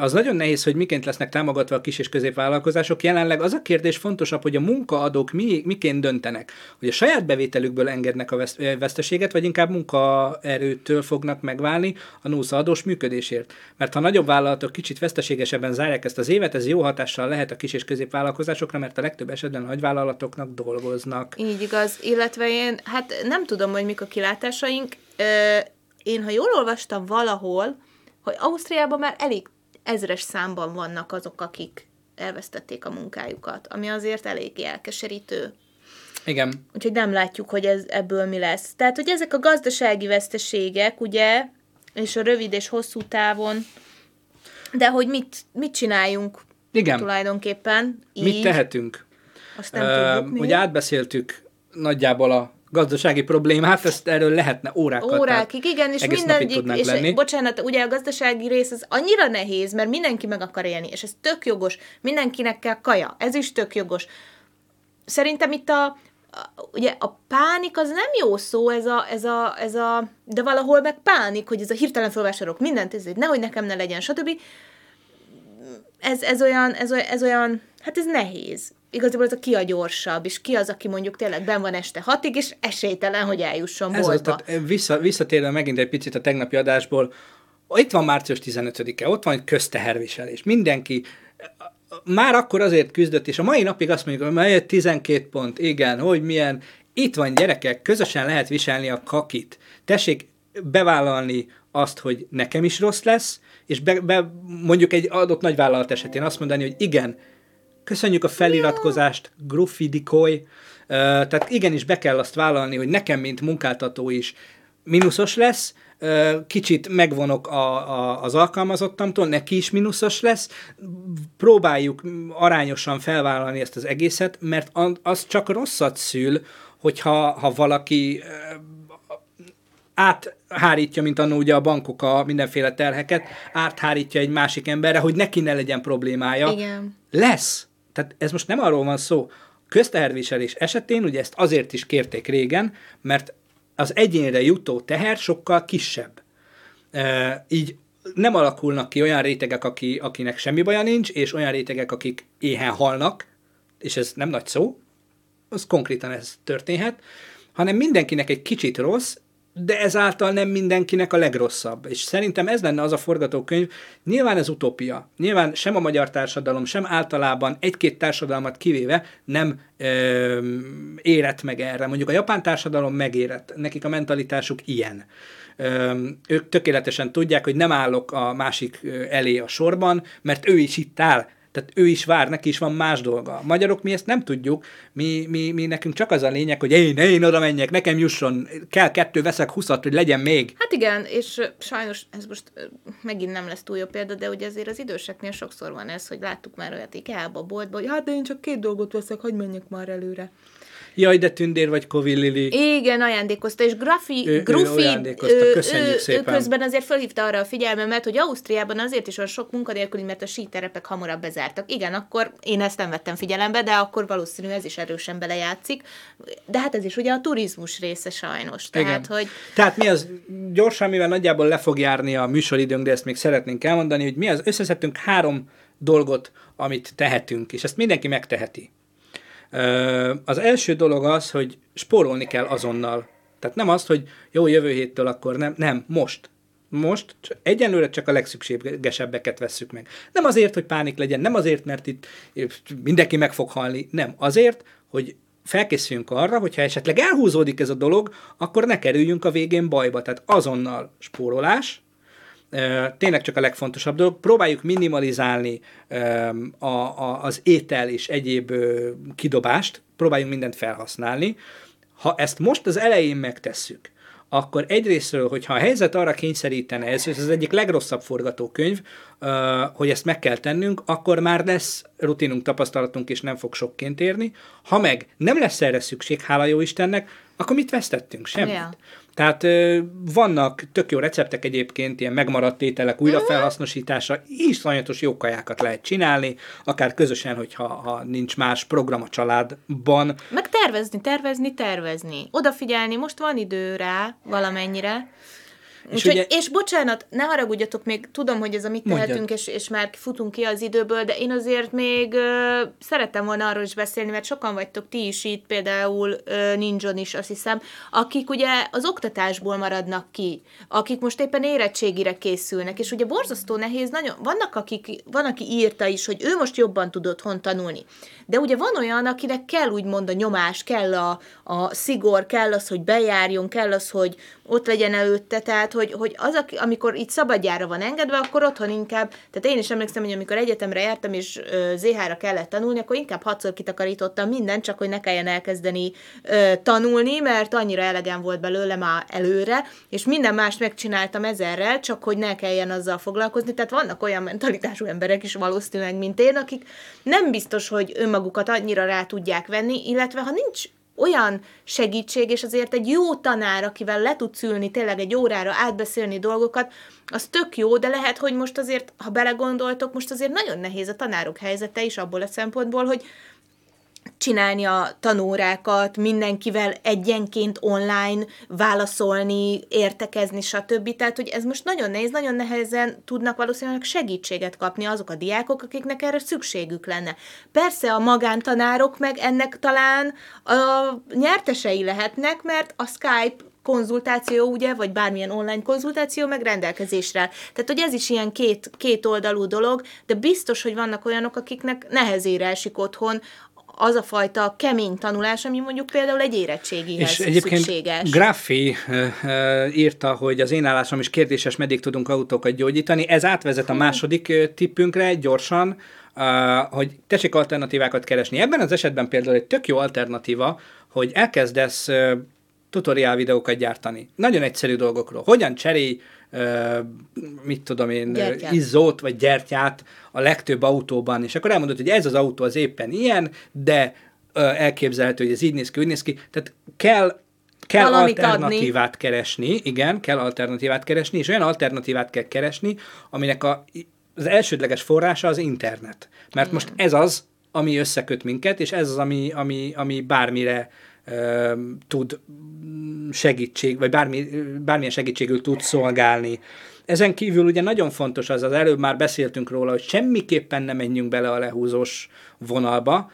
Az nagyon nehéz, hogy miként lesznek támogatva a kis és középvállalkozások. Jelenleg az a kérdés fontosabb, hogy a munkaadók mi, miként döntenek. Hogy a saját bevételükből engednek a veszt- veszteséget, vagy inkább munkaerőtől fognak megválni a NUSZA adós működésért. Mert ha nagyobb vállalatok kicsit veszteségesebben zárják ezt az évet, ez jó hatással lehet a kis és középvállalkozásokra, mert a legtöbb esetben a nagyvállalatoknak dolgoznak. Így igaz, illetve én, hát nem tudom, hogy mik a kilátásaink. Ö, én, ha jól olvastam valahol, hogy Ausztriában már elég ezres számban vannak azok, akik elvesztették a munkájukat, ami azért elég elkeserítő. Igen, Úgyhogy nem látjuk, hogy ez, ebből mi lesz. Tehát, hogy ezek a gazdasági veszteségek, ugye, és a rövid és hosszú távon, de hogy mit, mit csináljunk igen. tulajdonképpen így, Mit tehetünk? azt nem Ö, tudjuk mi. Ugye átbeszéltük nagyjából a gazdasági problémát, ezt erről lehetne órákat. Órákig, igen, és mindegyik, és lenni. bocsánat, ugye a gazdasági rész az annyira nehéz, mert mindenki meg akar élni, és ez tök jogos, mindenkinek kell kaja, ez is tök jogos. Szerintem itt a, a ugye a pánik az nem jó szó, ez a, ez a, ez a, de valahol meg pánik, hogy ez a hirtelen felvásárolok mindent, ez egy nehogy nekem ne legyen, stb. Ez, ez, olyan, ez, olyan, ez olyan, hát ez nehéz. Igazából ez a ki a gyorsabb, és ki az, aki mondjuk tényleg ben van este hatig, és esélytelen, hogy eljusson Ez az, boltba. tehát vissza, visszatérve megint egy picit a tegnapi adásból, itt van március 15-e, ott van egy közteherviselés. Mindenki már akkor azért küzdött, és a mai napig azt mondjuk, hogy majd 12 pont, igen, hogy milyen, itt van gyerekek, közösen lehet viselni a kakit. Tessék bevállalni azt, hogy nekem is rossz lesz, és be, be, mondjuk egy adott nagyvállalat esetén azt mondani, hogy igen, köszönjük a feliratkozást, grufidikoy, tehát igenis be kell azt vállalni, hogy nekem, mint munkáltató is mínuszos lesz, kicsit megvonok a, a, az alkalmazottamtól, neki is mínuszos lesz, próbáljuk arányosan felvállalni ezt az egészet, mert az csak rosszat szül, hogyha ha valaki áthárítja, mint annó ugye a bankok a mindenféle terheket, áthárítja egy másik emberre, hogy neki ne legyen problémája. Igen. Lesz. Tehát ez most nem arról van szó. Közteherviselés esetén, ugye ezt azért is kérték régen, mert az egyénre jutó teher sokkal kisebb. E, így nem alakulnak ki olyan rétegek, aki, akinek semmi baja nincs, és olyan rétegek, akik éhen halnak, és ez nem nagy szó, az konkrétan ez történhet, hanem mindenkinek egy kicsit rossz, de ezáltal nem mindenkinek a legrosszabb. És szerintem ez lenne az a forgatókönyv. Nyilván ez utópia. Nyilván sem a magyar társadalom, sem általában egy-két társadalmat kivéve nem ö, érett meg erre. Mondjuk a japán társadalom megérett. Nekik a mentalitásuk ilyen. Ö, ők tökéletesen tudják, hogy nem állok a másik elé a sorban, mert ő is itt áll. Tehát ő is vár, neki is van más dolga. A magyarok mi ezt nem tudjuk, mi, mi, mi nekünk csak az a lényeg, hogy én, én oda menjek, nekem jusson, kell kettő, veszek huszat, hogy legyen még. Hát igen, és sajnos ez most megint nem lesz túl jó példa, de ugye azért az időseknél sokszor van ez, hogy láttuk már olyat IKEA-ba, boltba, hogy hát de én csak két dolgot veszek, hogy menjek már előre. Jaj, de tündér vagy Kovillili. Igen, ajándékozta, és Grafi, Ő- ő Grufi, köszönjük ő, szépen. ő közben azért felhívta arra a figyelmemet, hogy Ausztriában azért is van sok munkanélküli, mert a síterepek hamarabb bezártak. Igen, akkor én ezt nem vettem figyelembe, de akkor valószínű ez is erősen belejátszik. De hát ez is ugye a turizmus része sajnos. Tehát, Igen. hogy Tehát mi az, gyorsan, mivel nagyjából le fog járni a műsoridőnk, de ezt még szeretnénk elmondani, hogy mi az, összeszedtünk három dolgot, amit tehetünk, és ezt mindenki megteheti. Az első dolog az, hogy spórolni kell azonnal. Tehát nem azt, hogy jó, jövő héttől akkor nem, nem, most. Most egyenlőre csak a legszükségesebbeket vesszük meg. Nem azért, hogy pánik legyen, nem azért, mert itt mindenki meg fog halni, nem. Azért, hogy felkészüljünk arra, hogyha esetleg elhúzódik ez a dolog, akkor ne kerüljünk a végén bajba. Tehát azonnal spórolás, tényleg csak a legfontosabb dolog. Próbáljuk minimalizálni a, a, az étel és egyéb kidobást, próbáljunk mindent felhasználni. Ha ezt most az elején megtesszük, akkor egyrésztről, hogyha a helyzet arra kényszerítene, ez, ez az egyik legrosszabb forgatókönyv, hogy ezt meg kell tennünk, akkor már lesz rutinunk, tapasztalatunk, és nem fog sokként érni. Ha meg nem lesz erre szükség, hála jó Istennek, akkor mit vesztettünk? Semmit. Yeah. Tehát vannak tök jó receptek egyébként, ilyen megmaradt ételek újrafelhasznosítása, iszonyatos jó kajákat lehet csinálni, akár közösen, hogyha ha nincs más program a családban. Meg tervezni, tervezni, tervezni. Odafigyelni, most van idő rá valamennyire. És, Úgyhogy, ugye... és bocsánat, ne haragudjatok, még tudom, hogy ez a mit Mondjad. tehetünk, és, és már futunk ki az időből, de én azért még ö, szerettem volna arról is beszélni, mert sokan vagytok ti is itt, például ö, Ninjon is, azt hiszem, akik ugye az oktatásból maradnak ki, akik most éppen érettségire készülnek, és ugye borzasztó nehéz, nagyon, vannak akik, van, aki írta is, hogy ő most jobban tud otthon tanulni. De ugye van olyan, akinek kell úgymond a nyomás, kell a, a szigor, kell az, hogy bejárjon, kell az, hogy ott legyen előtte, tehát hogy, hogy az, amikor itt szabadjára van engedve, akkor otthon inkább, tehát én is emlékszem, hogy amikor egyetemre jártam, és ZH-ra kellett tanulni, akkor inkább hatszor kitakarítottam mindent, csak hogy ne kelljen elkezdeni ö, tanulni, mert annyira elegem volt belőle már előre, és minden mást megcsináltam ezerrel, csak hogy ne kelljen azzal foglalkozni. Tehát vannak olyan mentalitású emberek is valószínűleg, mint én, akik nem biztos, hogy önmagukat annyira rá tudják venni, illetve ha nincs olyan segítség, és azért egy jó tanár, akivel le tudsz ülni tényleg egy órára átbeszélni dolgokat, az tök jó, de lehet, hogy most azért, ha belegondoltok, most azért nagyon nehéz a tanárok helyzete is abból a szempontból, hogy csinálni a tanórákat, mindenkivel egyenként online válaszolni, értekezni, stb. Tehát, hogy ez most nagyon nehéz, nagyon nehezen tudnak valószínűleg segítséget kapni azok a diákok, akiknek erre szükségük lenne. Persze a magántanárok meg ennek talán a nyertesei lehetnek, mert a Skype konzultáció, ugye, vagy bármilyen online konzultáció meg rendelkezésre. Tehát, hogy ez is ilyen két, két oldalú dolog, de biztos, hogy vannak olyanok, akiknek nehezére esik otthon az a fajta kemény tanulás, ami mondjuk például egy érettségihez És egyébként szükséges. Graffi uh, írta, hogy az én állásom is kérdéses, meddig tudunk autókat gyógyítani. Ez átvezet a második uh, tippünkre gyorsan, hogy tessék alternatívákat keresni. Ebben az esetben például egy tök jó alternatíva, hogy elkezdesz tutoriál videókat gyártani. Nagyon egyszerű dolgokról. Hogyan cserélj mit tudom én, gyertyát. izzót vagy gyertyát a legtöbb autóban, és akkor elmondod, hogy ez az autó az éppen ilyen, de elképzelhető, hogy ez így néz ki, úgy néz ki. Tehát kell kell Valamit alternatívát adni. keresni, igen, kell alternatívát keresni, és olyan alternatívát kell keresni, aminek a, az elsődleges forrása az internet. Mert igen. most ez az, ami összeköt minket, és ez az, ami, ami, ami bármire tud segítség, vagy bármi, bármilyen segítségül tud szolgálni. Ezen kívül ugye nagyon fontos az, az előbb már beszéltünk róla, hogy semmiképpen nem menjünk bele a lehúzós vonalba,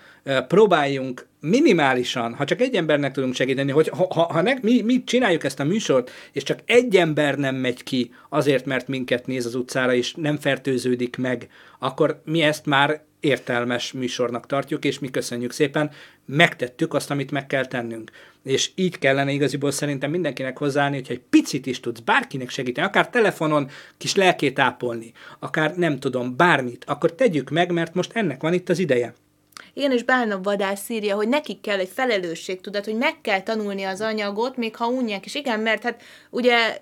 próbáljunk minimálisan, ha csak egy embernek tudunk segíteni, hogy ha, ha, ha ne, mi, mi csináljuk ezt a műsort, és csak egy ember nem megy ki azért, mert minket néz az utcára, és nem fertőződik meg, akkor mi ezt már értelmes műsornak tartjuk, és mi köszönjük szépen, megtettük azt, amit meg kell tennünk. És így kellene igaziból szerintem mindenkinek hozzáállni, hogyha egy picit is tudsz bárkinek segíteni, akár telefonon kis lelkét ápolni, akár nem tudom, bármit, akkor tegyük meg, mert most ennek van itt az ideje. Igen, és Bálna vadász írja, hogy nekik kell egy felelősség, tudod, hogy meg kell tanulni az anyagot, még ha unják is. Igen, mert hát ugye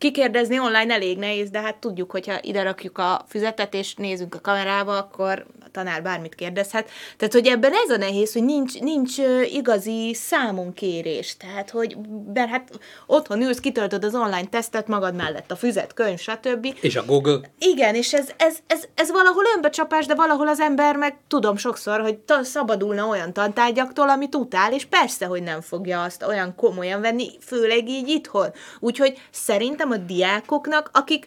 kikérdezni online elég nehéz, de hát tudjuk, hogyha ide rakjuk a füzetet, és nézünk a kamerába, akkor tanár bármit kérdezhet. Tehát, hogy ebben ez a nehéz, hogy nincs, nincs igazi számonkérés. Tehát, hogy mert hát otthon ülsz, kitöltöd az online tesztet magad mellett, a füzet, könyv, stb. És a Google. Igen, és ez, ez, ez, ez valahol önbecsapás, de valahol az ember meg tudom sokszor, hogy szabadulna olyan tantárgyaktól, amit utál, és persze, hogy nem fogja azt olyan komolyan venni, főleg így itthon. Úgyhogy szerintem a diákoknak, akik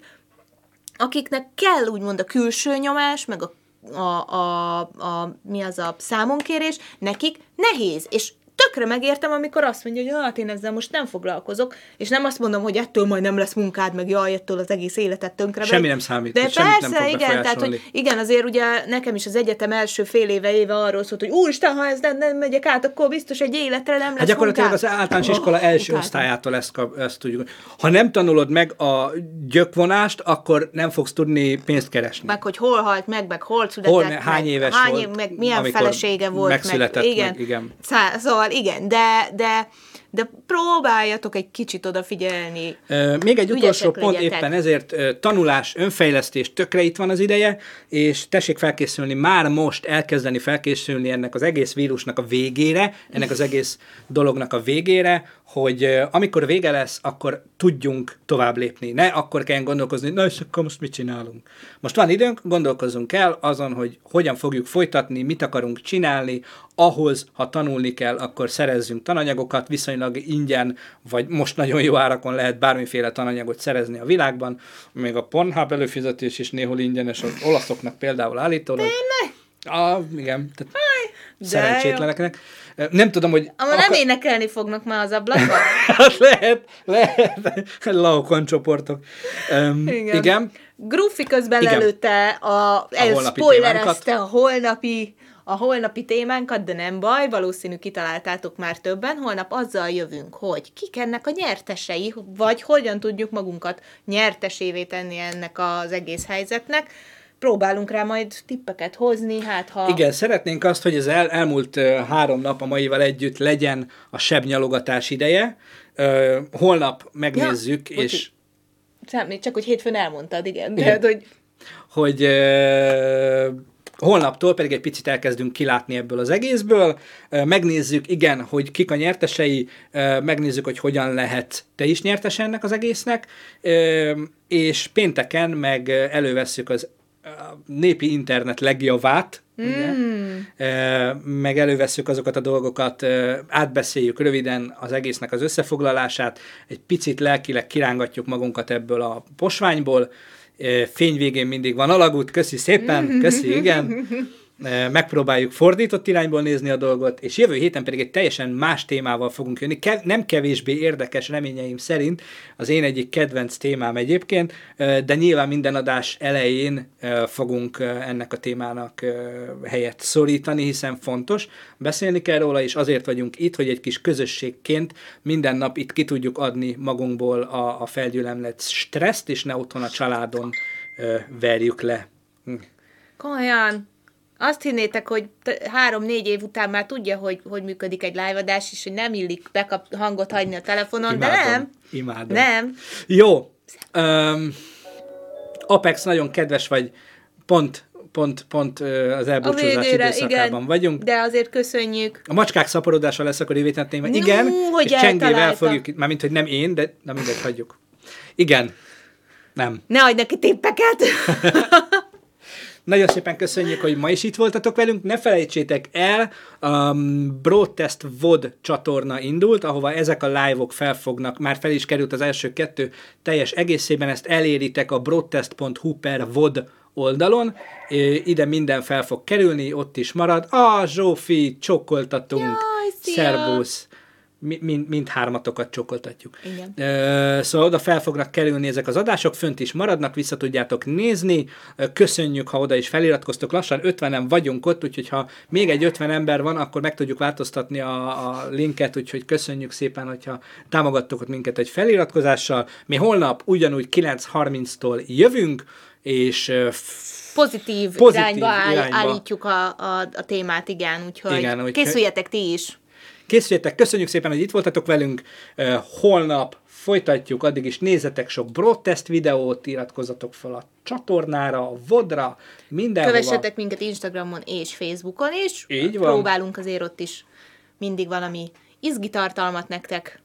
akiknek kell úgymond a külső nyomás, meg a a, a, a, mi az a számonkérés, nekik nehéz, és tökre megértem, amikor azt mondja, hogy hát én ezzel most nem foglalkozok, és nem azt mondom, hogy ettől majd nem lesz munkád, meg jaj, ettől az egész életet tönkre. Semmi nem számít, De persze, nem igen, tehát, hogy igen, azért ugye nekem is az egyetem első fél éve éve arról szólt, hogy úristen, ha ez nem, nem megyek át, akkor biztos egy életre nem lesz Hát gyakorlatilag az munkám. általános iskola első utáltam. osztályától ezt, kap, ezt tudjuk. Ha nem tanulod meg a gyökvonást, akkor nem fogsz tudni pénzt keresni. Meg hogy hol halt meg, meg hol született Hol, meg, hány éves hány volt, meg milyen felesége volt, megszületett, meg, igen. meg, igen. Szá- szóval igen, de, de, de próbáljatok egy kicsit odafigyelni. Még egy utolsó Ügyesek pont, legyetek. éppen ezért tanulás, önfejlesztés, tökre itt van az ideje, és tessék felkészülni, már most elkezdeni felkészülni ennek az egész vírusnak a végére, ennek az egész dolognak a végére, hogy amikor vége lesz, akkor tudjunk tovább lépni. Ne akkor kell gondolkozni, na és akkor most mit csinálunk. Most van időnk, gondolkozzunk el azon, hogy hogyan fogjuk folytatni, mit akarunk csinálni, ahhoz, ha tanulni kell, akkor szerezzünk tananyagokat, viszonylag ingyen, vagy most nagyon jó árakon lehet bármiféle tananyagot szerezni a világban, még a Pornhub előfizetés is néhol ingyenes, az olaszoknak például állítólag. Ah, igen, tehát De szerencsétleneknek. Nem tudom, hogy... Ama nem énekelni fognak már az ablakban. Hát lehet, lehet, laokon csoportok. Um, igen. Igen. Gruffi közben Igen. lelőtte a, holnapi spoilerezte a holnapi a holnapi témánkat, de nem baj, valószínű kitaláltátok már többen. Holnap azzal jövünk, hogy kik ennek a nyertesei, vagy hogyan tudjuk magunkat nyertesévé tenni ennek az egész helyzetnek. Próbálunk rá majd tippeket hozni, hát ha... Igen, szeretnénk azt, hogy az el, elmúlt három nap a maival együtt legyen a sebnyalogatás ideje. Holnap megnézzük, Ja, és. Számít, csak hogy hétfőn elmondtad, igen. Igen. Tehát, hogy hogy holnaptól pedig egy picit elkezdünk kilátni ebből az egészből. Megnézzük, igen, hogy kik a nyertesei, megnézzük, hogy hogyan lehet te is nyertes ennek az egésznek, és pénteken meg elővesszük az népi internet legjavát, mm. meg elővesszük azokat a dolgokat, átbeszéljük röviden az egésznek az összefoglalását, egy picit lelkileg kirángatjuk magunkat ebből a posványból, fény végén mindig van alagút, köszi szépen, köszi, igen. Ö, Megpróbáljuk fordított irányból nézni a dolgot, és jövő héten pedig egy teljesen más témával fogunk jönni, Kev- nem kevésbé érdekes reményeim szerint, az én egyik kedvenc témám egyébként, ö, de nyilván minden adás elején ö, fogunk ennek a témának helyet szorítani, hiszen fontos, beszélni kell róla, és azért vagyunk itt, hogy egy kis közösségként minden nap itt ki tudjuk adni magunkból a, a felgyülemlett stresszt, és ne otthon a családon verjük le. Hm. Komolyan, azt hinnétek, hogy három-négy év után már tudja, hogy hogy működik egy live-adás, és hogy nem illik bekap hangot hagyni a telefonon, de nem. Imádom. Nem. Jó. Um, Apex, nagyon kedves vagy, pont, pont, pont az elbúcsúzás végére, időszakában igen, vagyunk. de azért köszönjük. A macskák szaporodása lesz akkor héten téma. No, Igen, hogy és csengével fogjuk, mármint, hogy nem én, de na mindegy, hagyjuk. Igen. Nem. Ne adj neki tippeket! Nagyon szépen köszönjük, hogy ma is itt voltatok velünk. Ne felejtsétek el, a Broadcast VOD csatorna indult, ahova ezek a live-ok felfognak, már fel is került az első kettő teljes egészében, ezt eléritek a broadcast.hu per VOD oldalon, ide minden fel fog kerülni, ott is marad. Ah, Zsófi, csokkoltatunk, Jaj, szia! szerbusz, Mi- mind, mind hármatokat csokoltatjuk. Igen. Ö, Szóval oda fel fognak kerülni ezek az adások, fönt is maradnak, vissza tudjátok nézni. Köszönjük, ha oda is feliratkoztok. Lassan 50-en vagyunk ott, úgyhogy ha még egy 50 ember van, akkor meg tudjuk változtatni a, a linket, úgyhogy köszönjük szépen, hogyha támogattok ott minket egy feliratkozással. Mi holnap ugyanúgy 9.30-tól jövünk, és Pozitív, Pozitív irányba, áll, irányba. állítjuk a, a, a témát, igen, úgyhogy, Igen, úgyhogy- készüljetek ti is. Készüljetek, köszönjük szépen, hogy itt voltatok velünk. Holnap folytatjuk, addig is nézzetek sok broadcast videót, iratkozzatok fel a csatornára, a vodra, mindenhova. Kövessetek minket Instagramon és Facebookon is. Így van. Próbálunk azért ott is mindig valami izgi tartalmat nektek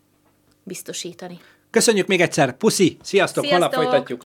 biztosítani. Köszönjük még egyszer, puszi, sziasztok, holnap Sziasztok! folytatjuk.